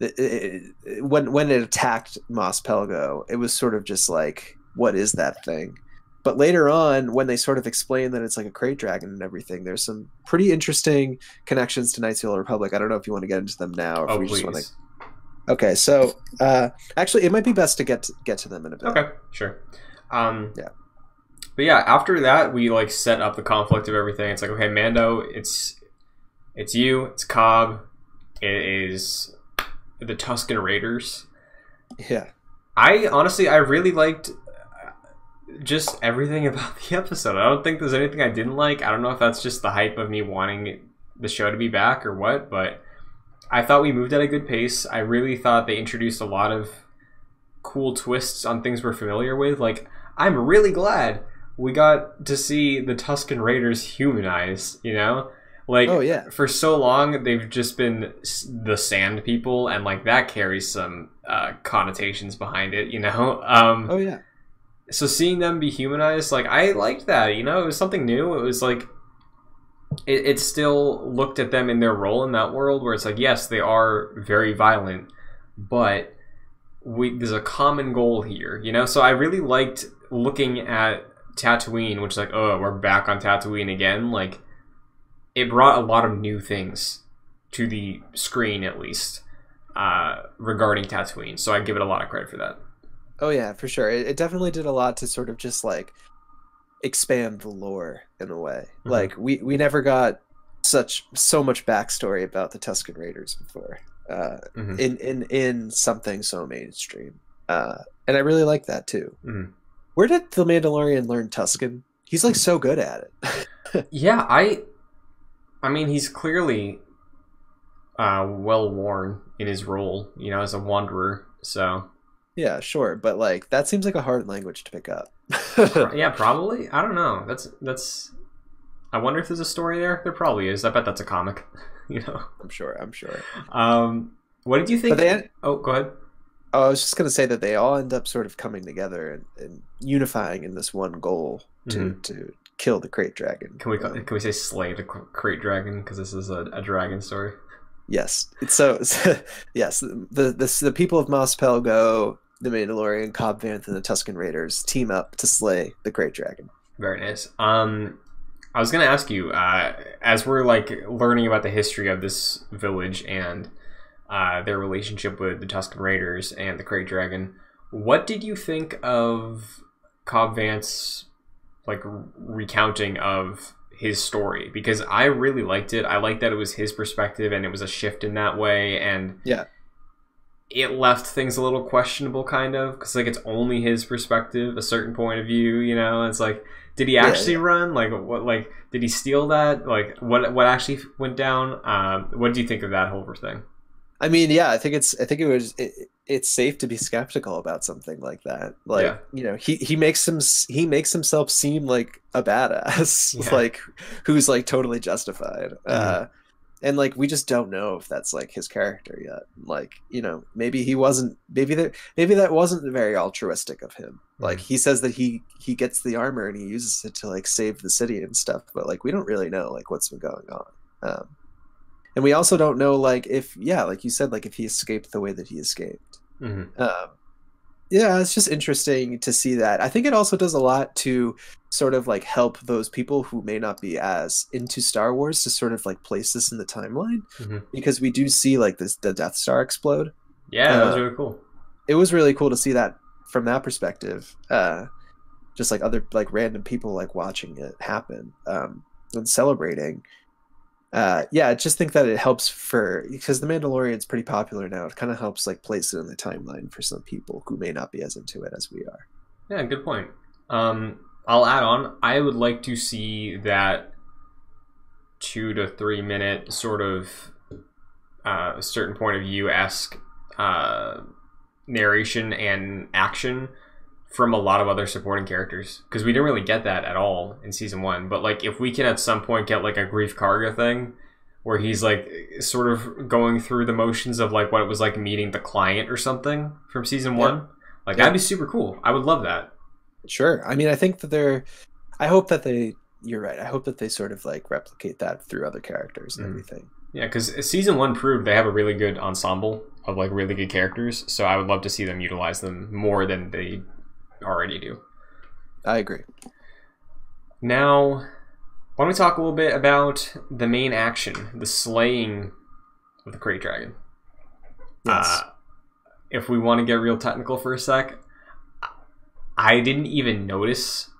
it- it- it- when when it attacked Mos Pelgo, it was sort of just like, what is that thing? But later on, when they sort of explain that it's like a krayt dragon and everything, there's some pretty interesting connections to Knights of the Old Republic. I don't know if you want to get into them now, or if Oh, please. just want to. Okay, so uh, actually, it might be best to get to, get to them in a bit. Okay, sure. Um, Yeah. But yeah, after that, we like set up the conflict of everything. It's like, okay, Mando, it's it's you, it's Cobb, it is the Tusken Raiders. Yeah. I honestly, I really liked just everything about the episode. I don't think there's anything I didn't like. I don't know if that's just the hype of me wanting the show to be back or what, but I thought we moved at a good pace. I really thought they introduced a lot of cool twists on things we're familiar with. Like, I'm really glad we got to see the Tusken Raiders humanized, you know? Like, Oh yeah. for so long they've just been the sand people and like that carries some uh, connotations behind it you know um Oh yeah. So seeing them be humanized like i liked that you know it was something new. It was like it, it still looked at them in their role in that world where it's like yes they are very violent but we there's a common goal here you know? So i really liked looking at tatooine which is like oh we're back on tatooine again like it brought a lot of new things to the screen at least uh, regarding tatooine. So i give it a lot of credit for that Oh yeah, for sure. It, it definitely did a lot to sort of just like expand the lore in a way. Mhm. Like we we never got such so much backstory about the Tusken Raiders before. Uh, Mhm. in in in something so mainstream. Uh, and I really like that too. Mhm. Where did the Mandalorian learn Tusken? He's like so good at it. Yeah, I. I mean, he's clearly uh, well worn in his role, you know, as a wanderer. So yeah, sure, but like that seems like a hard language to pick up. yeah, probably. I don't know. That's that's. I wonder if there's a story there. There probably is. I bet that's a comic. You know. I'm sure. I'm sure. Um, what did you think? They, oh, go ahead. oh, I was just gonna say that they all end up sort of coming together and, and unifying in this one goal to Mhm. to kill the Krayt Dragon. Can we Um, can we say slay the krayt dragon because this is a, a dragon story? Yes. It's so, yes, the, the the people of Mos Pelgo, the Mandalorian, Cobb Vanth, and the Tusken Raiders team up to slay the Krayt Dragon. Very nice. Um, I was gonna ask you, uh, as we're like learning about the history of this village and uh, their relationship with the Tusken Raiders and the Krayt Dragon, what did you think of Cobb Vanth's like recounting of his story? Because I really liked it. I liked that it was his perspective and it was a shift in that way, and Yeah. It left things a little questionable, kind of, because like it's only his perspective, a certain point of view. You know, it's like, did he Yeah, actually run? Like, what? Like, did he steal that? Like, what? What actually went down? Um, what do you think of that whole thing? I mean, yeah, I think it's I think it was it, it's safe to be skeptical about something like that. Like, Yeah. you know, he he makes him he makes himself seem like a badass, Yeah. like who's like totally justified. Uh and like we just don't know if that's like his character yet. Like, you know, maybe he wasn't maybe that maybe that wasn't very altruistic of him. Like he says that he he gets the armor and he uses it to like save the city and stuff, but like we don't really know like what's been going on. Um and we also don't know like if yeah like you said like if he escaped the way that he escaped hmm um, yeah it's just interesting to see that i think it also does a lot to sort of like help those people who may not be as into star wars to sort of like place this in the timeline Mhm. because we do see like this the death star explode Yeah, that was Uh, really cool. it was really cool to see that from that perspective uh just like other like random people like watching it happen um and celebrating uh yeah i just think that it helps for because the mandalorian's pretty popular now it kind of helps like place it in the timeline for some people who may not be as into it as we are Yeah, good point. Um, I'll add on. I would like to see that two to three minute sort of uh, certain point of view esque uh, narration and action from a lot of other supporting characters because we didn't really get that at all in season one. But like, if we can at some point get like a Greef Karga thing where he's like sort of going through the motions of like what it was like meeting the client or something from season Yeah. one, like Yeah. that'd be super cool. I would love that. sure i mean i think that they're i hope that they you're right i hope that they sort of like replicate that through other characters and Mhm. everything Yeah, because season one proved they have a really good ensemble of like really good characters. So I would love to see them utilize them more than they already do. i agree Now, why don't we talk a little bit about the main action, the slaying of the Krayt Dragon? yes Uh, if we want to get real technical for a sec, I didn't even notice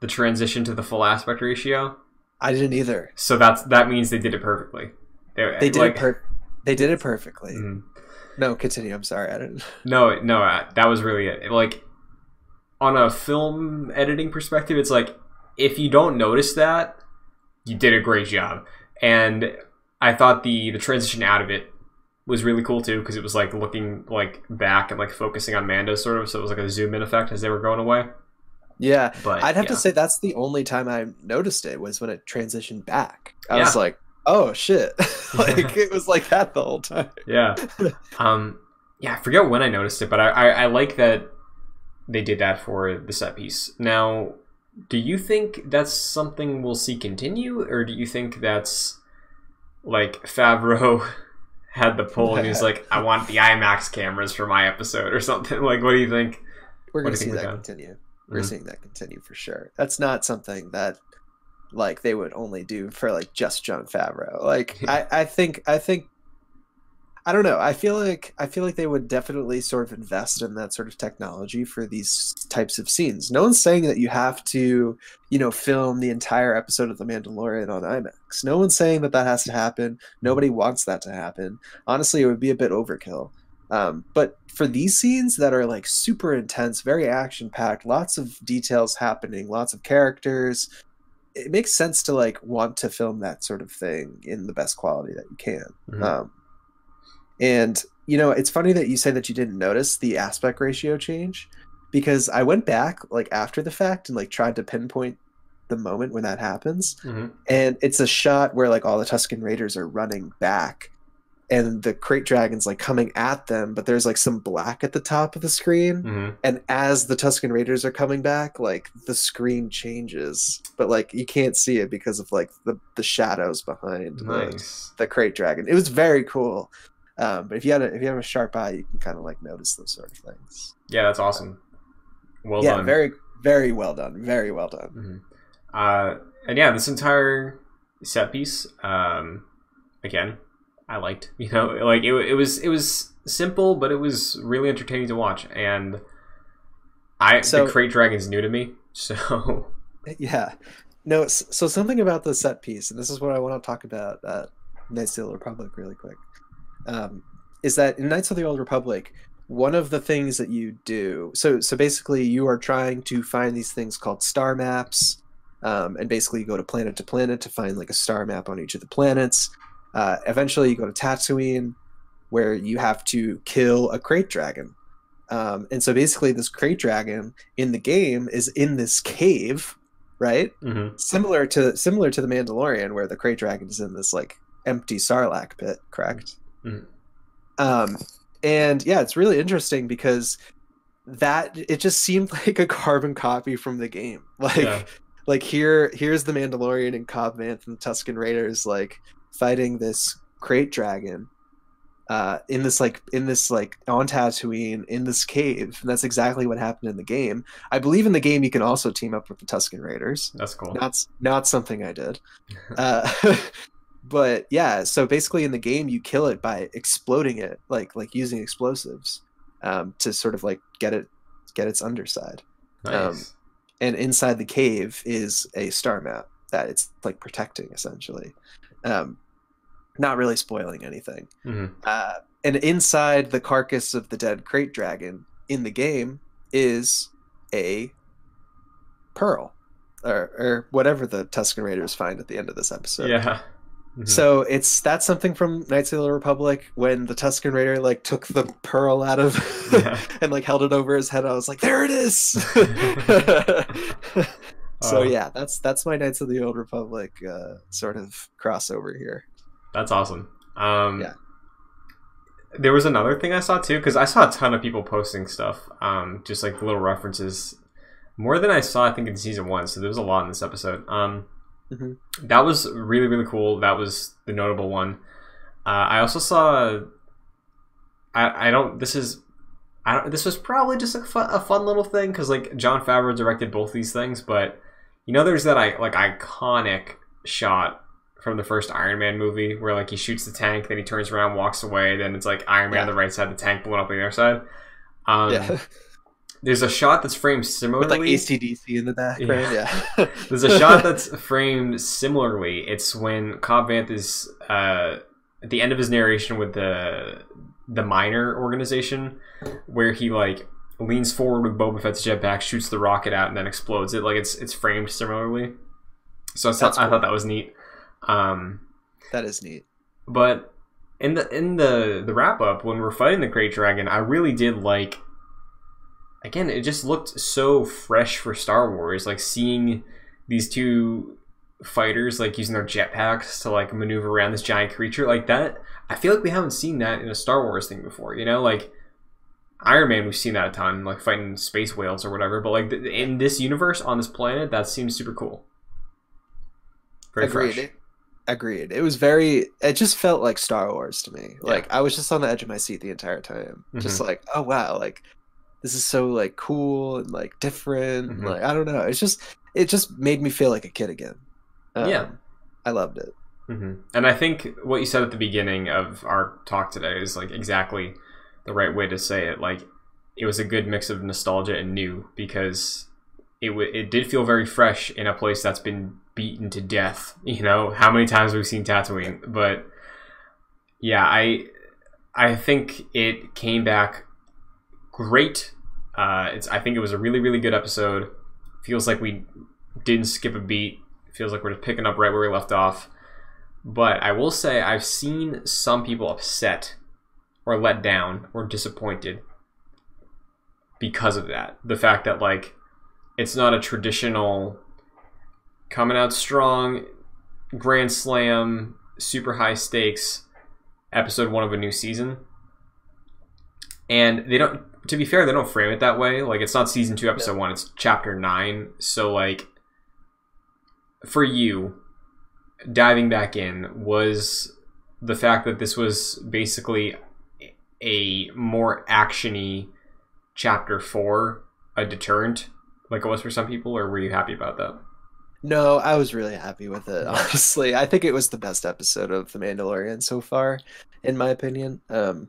the transition to the full aspect ratio. i didn't either So that's that means they did it perfectly. they did like, it per- they did it perfectly Mhm. no continue i'm sorry i didn't No, no, uh, that was really it. Like on a film editing perspective, it's like if you don't notice that, you did a great job. And I thought the the transition out of it was really cool too because it was like looking like back and like focusing on Mando sort of, so it was like a zoom in effect as they were going away. yeah But I'd have yeah. to say that's the only time I noticed it was when it transitioned back. I Yeah. was like, "Oh shit!" like it was like that the whole time. yeah um yeah i forget when i noticed it but I, I i like that they did that for the set piece now do you think that's something we'll see continue or do you think that's like favreau had the pull and he's like i want the imax cameras for my episode or something like what do you think We're gonna see that that? continue. We're Mhm. seeing that continue for sure. That's not something that like they would only do for like just Jon Favreau. Like I, I think I think I don't know. I feel like I feel like they would definitely sort of invest in that sort of technology for these types of scenes. No one's saying that you have to, you know, film the entire episode of The Mandalorian on IMAX. No one's saying that that has to happen. Nobody wants that to happen. Honestly, it would be a bit overkill. Um, but for these scenes that are like super intense, very action packed, lots of details happening, lots of characters, it makes sense to like want to film that sort of thing in the best quality that you can. Mhm. Um, and you know, it's funny that you say that you didn't notice the aspect ratio change because I went back like after the fact and like tried to pinpoint the moment when that happens Mhm. and it's a shot where like all the Tusken Raiders are running back and the krayt dragons like coming at them but there's like some black at the top of the screen Mhm. and as the Tusken Raiders are coming back like the screen changes but like you can't see it because of like the the shadows behind the, Nice. the krayt dragon it was very cool um, but if you had a, if you have a sharp eye you can kind of like notice those sort of things Yeah, that's awesome. Well done. yeah done. very very well done very well done Mhm. Uh, and yeah, this entire set piece, um, again, I liked. You know, like it, it was it was simple, but it was really entertaining to watch. And I So- the krayt dragon's new to me, so Yeah. No, so something about the set piece, and this is what I want to talk about uh, Knights of the Republic really quick, um, is that in Knights of the Old Republic, one of the things that you do, so so basically you are trying to find these things called star maps, um, and basically you go to planet to planet to find like a star map on each of the planets. Uh, eventually, you go to Tatooine, where you have to kill a krayt dragon. Um, and so basically, this krayt dragon in the game is in this cave, right? Mhm. Similar to similar to the Mandalorian, where the krayt dragon is in this like empty Sarlacc pit, correct? Mhm. Um, and yeah, it's really interesting because that it just seemed like a carbon copy from the game. Like, Yeah. like here, here's the Mandalorian and Cobb Vanth and the Tusken Raiders like fighting this krayt dragon. Uh, in this like in this like on Tatooine in this cave, and that's exactly what happened in the game. I believe in the game you can also team up with the Tusken Raiders that's cool. not not something I did. Uh, but yeah, so basically in the game you kill it by exploding it, like like using explosives um, to sort of like get it get its underside. Nice. um, And inside the cave is a star map that it's like protecting essentially. Um, not really spoiling anything. Mhm. Uh, and inside the carcass of the dead krayt dragon in the game is a pearl, or, or whatever the Tusken Raiders find at the end of this episode. yeah. Mhm. So it's that's something from Knights of the Republic when the Tusken Raider like took the pearl out of Yeah. and like held it over his head. I was like, there it is. so Uh, yeah, that's that's my Knights of the Old Republic uh, sort of crossover here. That's awesome. Um, Yeah. There was another thing I saw too, because I saw a ton of people posting stuff, um, just like little references, more than I saw, I think, in season one. So there was a lot in this episode. Um, Mhm. That was really, really cool. That was the notable one. Uh, I also saw. I, I don't. This is. I don't, this was probably just a fun, a fun little thing because like Jon Favreau directed both these things, but you know, there's that I like iconic shot from the first Iron Man movie where like he shoots the tank, then he turns around, walks away, then it's like Iron Man Yeah. on the right side, the tank blowing up on the other side. Um, yeah, There's a shot that's framed similarly. with like ACDC in the background. Yeah, There's a shot that's framed similarly. It's when Cobb Vanth is uh, at the end of his narration with the the miner organization, where he like leans forward with Boba Fett's jetpack, shoots the rocket out, and then explodes it. Like it's it's framed similarly. So I thought, That's I thought that was neat. Um, that is neat. but in the in the the wrap up when we're fighting the Krayt Dragon, I really did like. Again, it just looked so fresh for Star Wars. Like seeing these two fighters like using their jetpacks to like maneuver around this giant creature like that. I feel like we haven't seen that in a Star Wars thing before. You know, like Iron Man, we've seen that a ton, like fighting space whales or whatever. But like th- in this universe on this planet, that seems super cool. Very Agreed. fresh. Agreed. It was very. It just felt like Star Wars to me. Like I was just on the edge of my seat the entire time. Just mm-hmm. like, oh wow, like this is so like cool and like different. and, Mhm. Like I don't know. It's just it just made me feel like a kid again. Um, Yeah. I loved it. hmm And I think what you said at the beginning of our talk today is like exactly the right way to say it. Like it was a good mix of nostalgia and new because it w- it did feel very fresh in a place that's been beaten to death. You know how many times we've seen Tatooine, but yeah, I I think it came back great. Uh, it's I think it was a really really good episode. Feels like we didn't skip a beat. Feels like we're just picking up right where we left off. But I will say I've seen some people upset or let down or disappointed because of that. The fact that like it's not a traditional coming out strong grand slam super high stakes episode 1 of a new season. And they don't to be fair, they don't frame it that way. Like it's not season 2 episode 1, it's chapter 9. So like for you diving back in was the fact that this was basically a more actiony chapter four a deterrent like it was for some people or were you happy about that No, I was really happy with it. Honestly, I think it was the best episode of The Mandalorian so far, in my opinion. Um,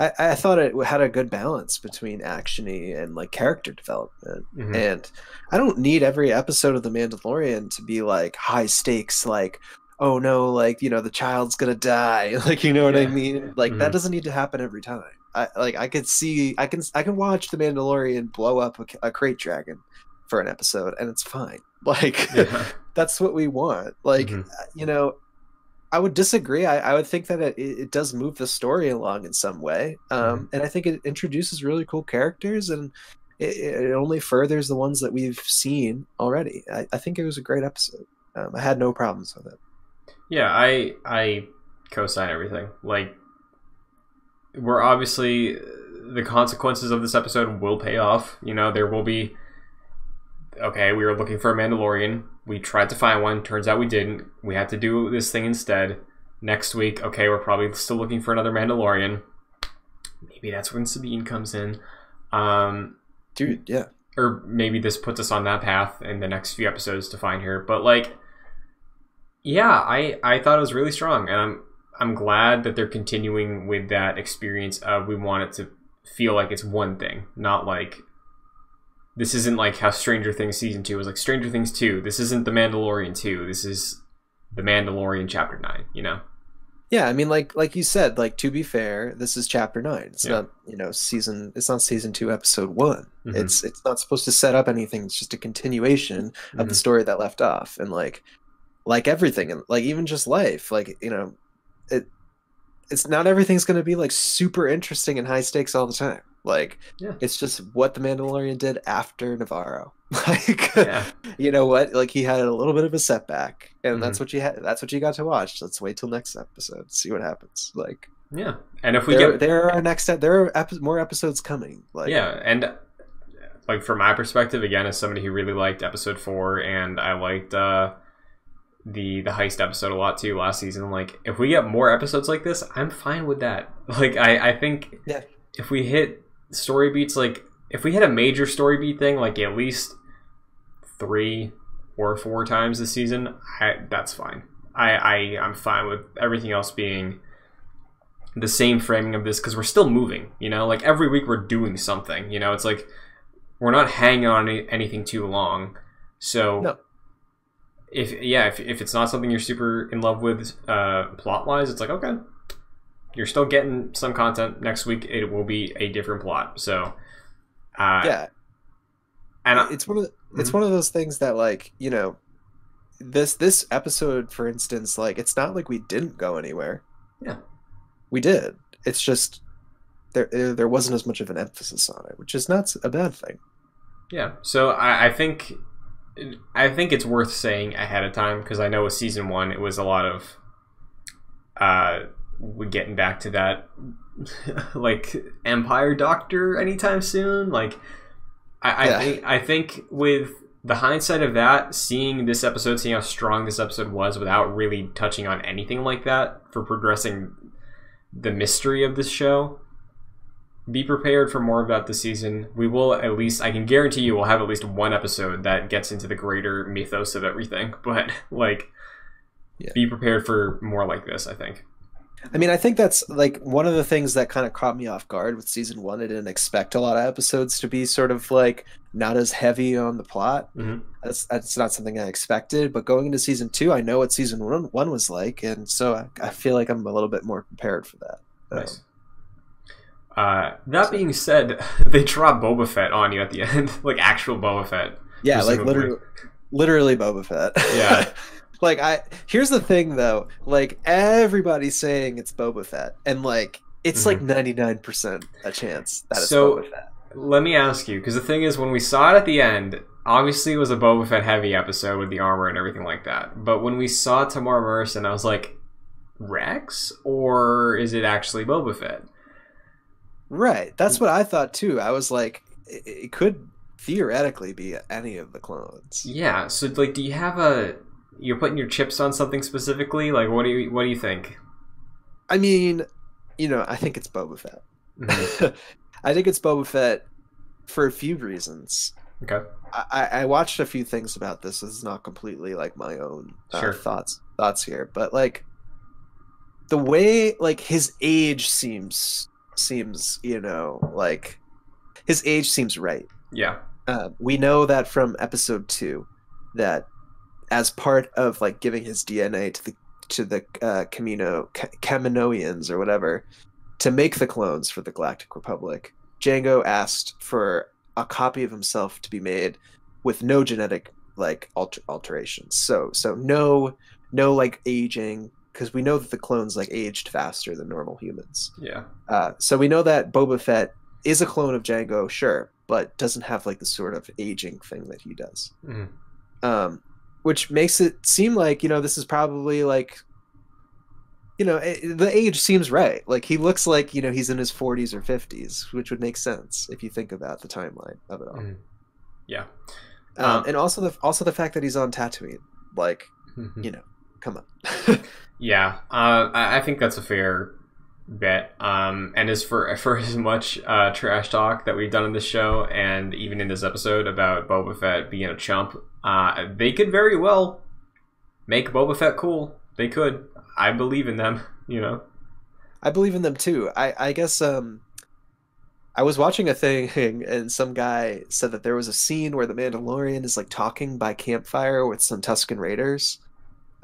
I, I thought it had a good balance between actiony and like character development. Mhm. And I don't need every episode of The Mandalorian to be like high stakes, like oh no, like you know the child's gonna die, like you know what I mean. Like Mhm. that doesn't need to happen every time. I like I could see I can I can watch The Mandalorian blow up a, a krayt dragon for an episode and it's fine. Like yeah. that's what we want. Like, Mhm. uh, you know, I would disagree. I, I would think that it, it does move the story along in some way. Um, Mm-hmm. And I think it introduces really cool characters and it, it only furthers the ones that we've seen already. I, I think it was a great episode. Um, I had no problems with it. Yeah, I I co-sign everything. Like we're obviously the consequences of this episode will pay off. You know, there will be okay, we were looking for a Mandalorian. We tried to find one, turns out we didn't. We had to do this thing instead. Next week, okay, we're probably still looking for another Mandalorian. Maybe that's when Sabine comes in. Um Dude, yeah. or maybe this puts us on that path in the next few episodes to find her. But like, yeah, I I thought it was really strong, and I'm I'm glad that they're continuing with that experience of we want it to feel like it's one thing, not like this isn't like how Stranger Things season two was like Stranger Things two. This isn't the Mandalorian two. This is the Mandalorian chapter nine. You know. Yeah, I mean, like like you said, like to be fair, this is chapter nine. It's Yeah. not you know season. It's not season two, episode one. Mhm. It's it's not supposed to set up anything. It's just a continuation of the Mhm. story that left off, and like like everything, and like even just life, like you know, it it's not everything's going to be like super interesting and high stakes all the time. Like Yeah. it's just what the Mandalorian did after Nevarro. Like Yeah. you know what? Like he had a little bit of a setback, and Mm-hmm. that's what you had. That's what you got to watch. Let's wait till next episode, see what happens. Like Yeah. And if we there, get there are next. There are epi- more episodes coming. Like yeah, and like from my perspective, again, as somebody who really liked episode four, and I liked uh, the the heist episode a lot too last season. Like, if we get more episodes like this, I'm fine with that. Like, I I think Yeah. if we hit story beats, like if we hit a major story beat thing, like at least three or four times this season, I, that's fine. I, I I'm fine with everything else being the same framing of this because we're still moving. You know, like every week we're doing something. You know, it's like we're not hanging on any, anything too long. So No. if yeah, if, if it's not something you're super in love with uh, plot wise, it's like okay, you're still getting some content next week. It will be a different plot. So uh, yeah. and I, it's one of the, it's Mhm. one of those things that like you know this this episode for instance like it's not like we didn't go anywhere Yeah. we did it's just there there there wasn't as much of an emphasis on it which is not a bad thing Yeah, so I, I think I think it's worth saying ahead of time because I know with season one it was a lot of uh we getting back to that like Empire Doctor anytime soon. Like I, I Yeah. think I think with the hindsight of that, seeing this episode, seeing how strong this episode was without really touching on anything like that for progressing the mystery of this show, be prepared for more of that this season. We will at least, I can guarantee you, we'll have at least one episode that gets into the greater mythos of everything. But like, Yeah. be prepared for more like this. I think. I mean, I think that's like one of the things that kind of caught me off guard with season one. I didn't expect a lot of episodes to be sort of like not as heavy on the plot. Mhm. That's that's not something I expected. But going into season two, I know what season one, one was like, and so I, I feel like I'm a little bit more prepared for that. Um, Nice. Uh, that being said, they drop Boba Fett on you at the end, like actual Boba Fett. Yeah, like literally, literally Boba Fett. Yeah. like I here's the thing though, like everybody's saying it's Boba Fett, and like it's like 99 percent a chance that it's Mm-hmm. So- Boba Fett. Let me ask you, because the thing is, when we saw it at the end, obviously it was a Boba Fett heavy episode with the armor and everything like that. But when we saw Temuera Morrison, I was like, Rex, or is it actually Boba Fett? Right, that's what I thought too. I was like, it could theoretically be any of the clones. Yeah. So, like, do you have a? You're putting your chips on something specifically? Like, what do you what do you think? I mean, you know, I think it's Boba Fett. Mhm. I think it's Boba Fett for a few reasons. okay. I, I I watched a few things about this. This is not completely like my own uh, Sure. thoughts thoughts here, but like the way like his age seems seems you know like his age seems right. Yeah. Uh, we know that from episode two that as part of like giving his DNA to the to the uh, Kamino Ca- Kaminoans or whatever to make the clones for the Galactic Republic, Django asked for a copy of himself to be made with no genetic like alter- alterations. So so no no like aging because we know that the clones like aged faster than normal humans. Yeah. Uh, so we know that Boba Fett is a clone of Django, sure, but doesn't have like the sort of aging thing that he does. Mhm. Um, which makes it seem like you know this is probably like, you know, eh, the age seems right. Like he looks like you know he's in his 40s or 50s, which would make sense if you think about the timeline of it all. Mhm. Yeah. Um, Um, and also the also the fact that he's on Tatooine, like Mhm. you know, come on. Yeah, uh, I I think that's a fair bet. Um, and as for for as much uh, trash talk that we've done in this show, and even in this episode about Boba Fett being a chump, uh, they could very well make Boba Fett cool. They could. I believe in them. You know. I believe in them too. I I guess um I was watching a thing and some guy said that there was a scene where the Mandalorian is like talking by campfire with some Tusken Raiders.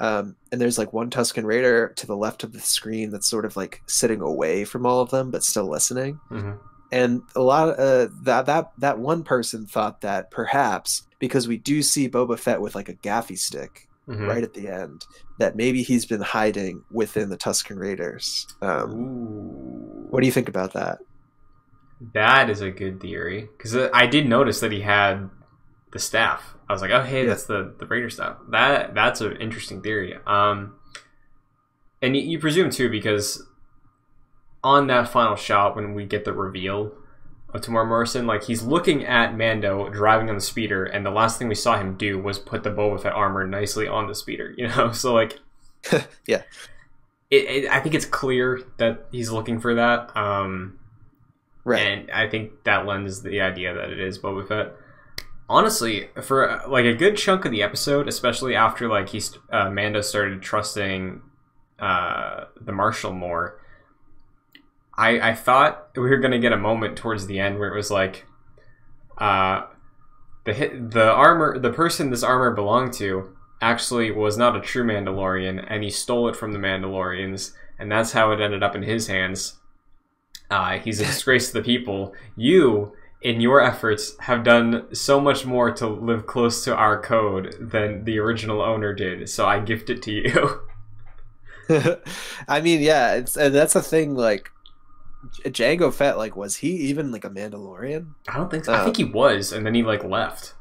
Um, and there's like one Tusken Raider to the left of the screen that's sort of like sitting away from all of them but still listening. Mhm. And a lot of uh, that that that one person thought that perhaps because we do see Boba Fett with like a gaffi stick Mhm. right at the end, that maybe he's been hiding within the Tusken Raiders. Um, what do you think about that? That is a good theory because I did notice that he had the staff. I was like, oh hey, Yeah. that's the the Raider staff. That that's an interesting theory. Um, and you, you presume too because on that final shot when we get the reveal of Temuera Morrison, like he's looking at Mando driving on the speeder, and the last thing we saw him do was put the Boba Fett armor nicely on the speeder. You know, so like, Yeah. It, it, I think it's clear that he's looking for that. Um, Right. and I think that lends the idea that it is Boba Fett. Honestly, for like a good chunk of the episode, especially after like he's uh, Mando started trusting uh, the Marshal more, I I thought we were gonna get a moment towards the end where it was like, uh, the hit the armor the person this armor belonged to actually was not a true Mandalorian, and he stole it from the Mandalorians, and that's how it ended up in his hands. Uh, he's a disgrace to the people. You, in your efforts, have done so much more to live close to our code than the original owner did. So I gift it to you. I mean, yeah, it's and that's the thing. Like Django Fett, like, was he even like a Mandalorian? I don't think so. I uh, think he was, and then he like left.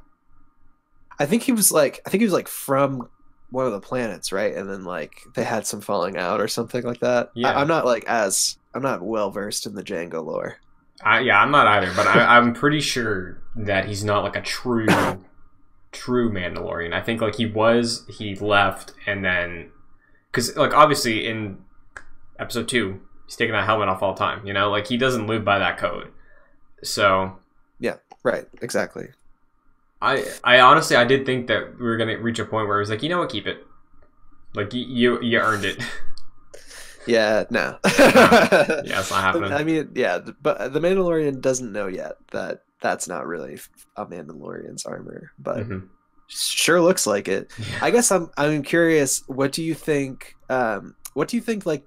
I think he was like, I think he was like from one of the planets, right? And then like they had some falling out or something like that. Yeah. I, I'm not like as I'm not well versed in the Django lore. I, yeah, I'm not either, but I, I'm pretty sure that he's not like a true, true Mandalorian. I think like he was, he left, and then because like obviously in episode two, he's taking that helmet off all the time. You know, like he doesn't live by that code. So yeah, Right, exactly. I, I honestly, I did think that we were gonna reach a point where it was like, you know what, keep it. Like you, you, you earned it. Yeah, no. yeah, it's not happening. I mean, yeah, but the Mandalorian doesn't know yet that that's not really a Mandalorian's armor, but Mhm. sure looks like it. I guess I'm I'm curious. What do you think? Um, what do you think? Like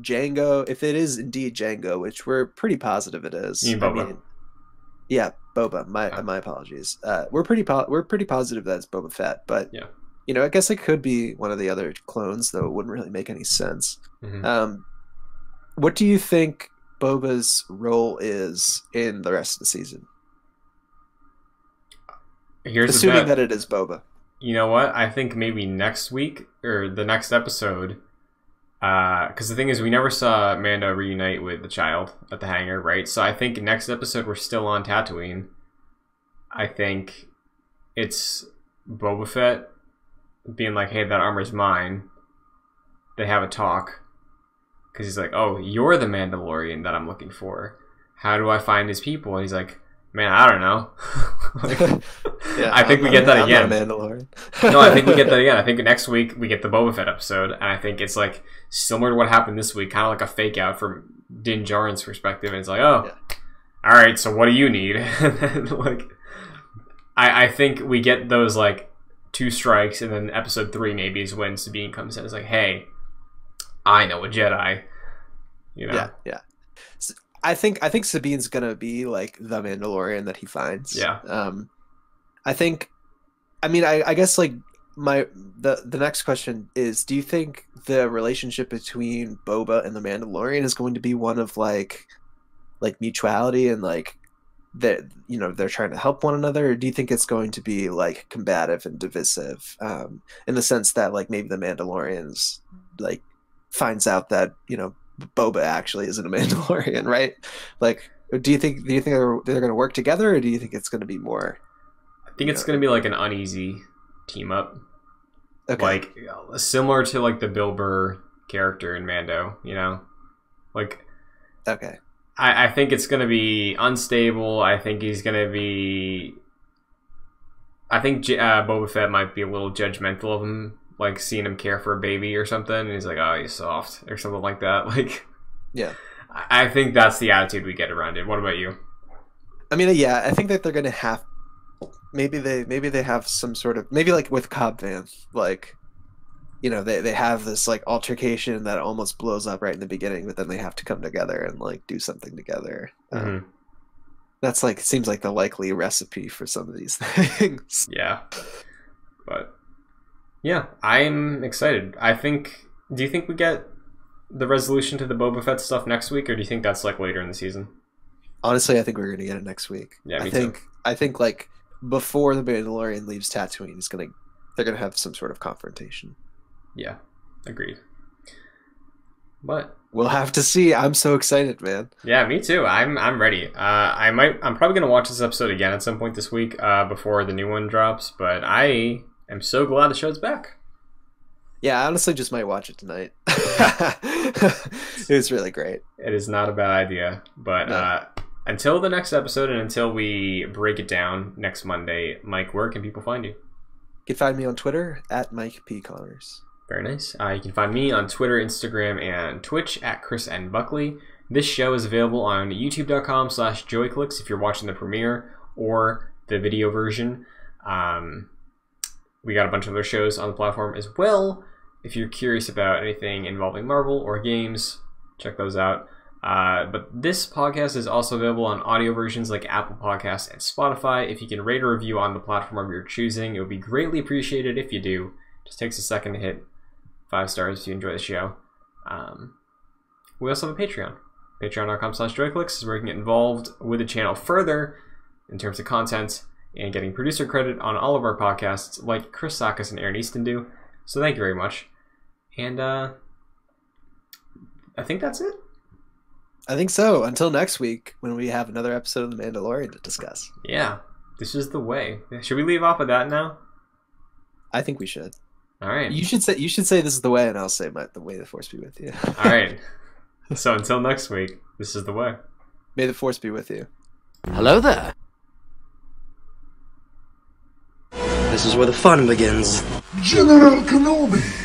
Django, if it is indeed Django, which we're pretty positive it is. You mean I Boba. yeah, Boba. My Okay. my apologies. Uh, we're pretty po- we're pretty positive that's Boba Fett, but Yeah. you know, I guess it could be one of the other clones, though it wouldn't really make any sense. Mhm. Um, what do you think Boba's role is in the rest of the season? Here's Assuming that it is Boba. You know what? I think maybe next week or the next episode. Uh, because the thing is, we never saw Mando reunite with the child at the hangar, right? So I think next episode we're still on Tatooine. I think it's Boba Fett being like, "Hey, that armor's mine." They have a talk because he's like, "Oh, you're the Mandalorian that I'm looking for. How do I find his people?" And he's like, "Man, I don't know." Like, I think I'm we get that again Mandalorian. no, I think we get that again. I think next week we get the Boba Fett episode, and I think it's like similar to what happened this week, kind of like a fake out from Din Djarin's perspective. And it's like, oh, Yeah. all right, so what do you need? and then, like, I I think we get those like two strikes, and then episode three maybe is when Sabine comes in. It's like, hey, I know a Jedi. You know, Yeah, yeah. I think I think Sabine's gonna be like the Mandalorian that he finds. Yeah. Um, I think. I mean, I, I guess like my the the next question is: Do you think the relationship between Boba and the Mandalorian is going to be one of like, like mutuality and like that you know they're trying to help one another, or do you think it's going to be like combative and divisive? Um, in the sense that like maybe the Mandalorians like finds out that you know Boba actually isn't a Mandalorian, right? Like, do you think do you think they're, they're going to work together, or do you think it's going to be more think it's gonna be like an uneasy team up. okay? like similar to like the Bill Burr character in Mando, you know, like okay, I, I think it's gonna be unstable. I think he's gonna be. I think J- uh, Boba Fett might be a little judgmental of him, like seeing him care for a baby or something, and he's like, "Oh, he's soft" or something like that. Like, Yeah. I I think that's the attitude we get around it. What about you? I mean, yeah, I think that they're going to have maybe they maybe they have some sort of maybe like with Cobb Vanth, like you know they they have this like altercation that almost blows up right in the beginning, but then they have to come together and like do something together. Um, Mhm. That's like seems like the likely recipe for some of these things. Yeah, but yeah, I'm excited. I think. Do you think we get the resolution to the Boba Fett stuff next week, or do you think that's like later in the season? Honestly, I think we're gonna get it next week. Yeah, I me too. I think like before the Mandalorian leaves Tatooine, he's gonna they're gonna have some sort of confrontation. Yeah, agreed. But We'll have to see. I'm so excited, man. yeah, me too. I'm I'm ready. Uh, I might. I'm probably gonna watch this episode again at some point this week uh, before the new one drops. But I am so glad the show's back. Yeah, I honestly just might watch it tonight. it was really great. It is not a bad idea. But No. uh, until the next episode and until we break it down next Monday, Mike, where can people find you? You can find me on Twitter at Mike P. Connors. Very nice. Uh, you can find me on Twitter, Instagram, and Twitch at Chris N. Buckley. This show is available on youtube.com slash joyclicks if you're watching the premiere or the video version. Um, we got a bunch of other shows on the platform as well. If you're curious about anything involving Marvel or games, check those out. Uh, but this podcast is also available on audio versions like Apple Podcasts and Spotify. If you can rate a review on the platform of your choosing, it would be greatly appreciated if you do. Just takes a second to hit five stars if you enjoy the show. Um, we also have a Patreon. Patreon.com slash joyclicks is where you can get involved with the channel further in terms of content and getting producer credit on all of our podcasts like Chris Sakkas and Aaron Eastin do. So thank you very much. And uh, I think that's it. I think so. Until next week, when we have another episode of The Mandalorian to discuss. Yeah, this is the way. Should we leave off with that now? I think we should. All right. You should say you should say this is the way, and I'll say my, the way the force be with you. All right. So until next week, this is the way. May the force be with you. Hello there. This is where the fun begins. General Kenobi.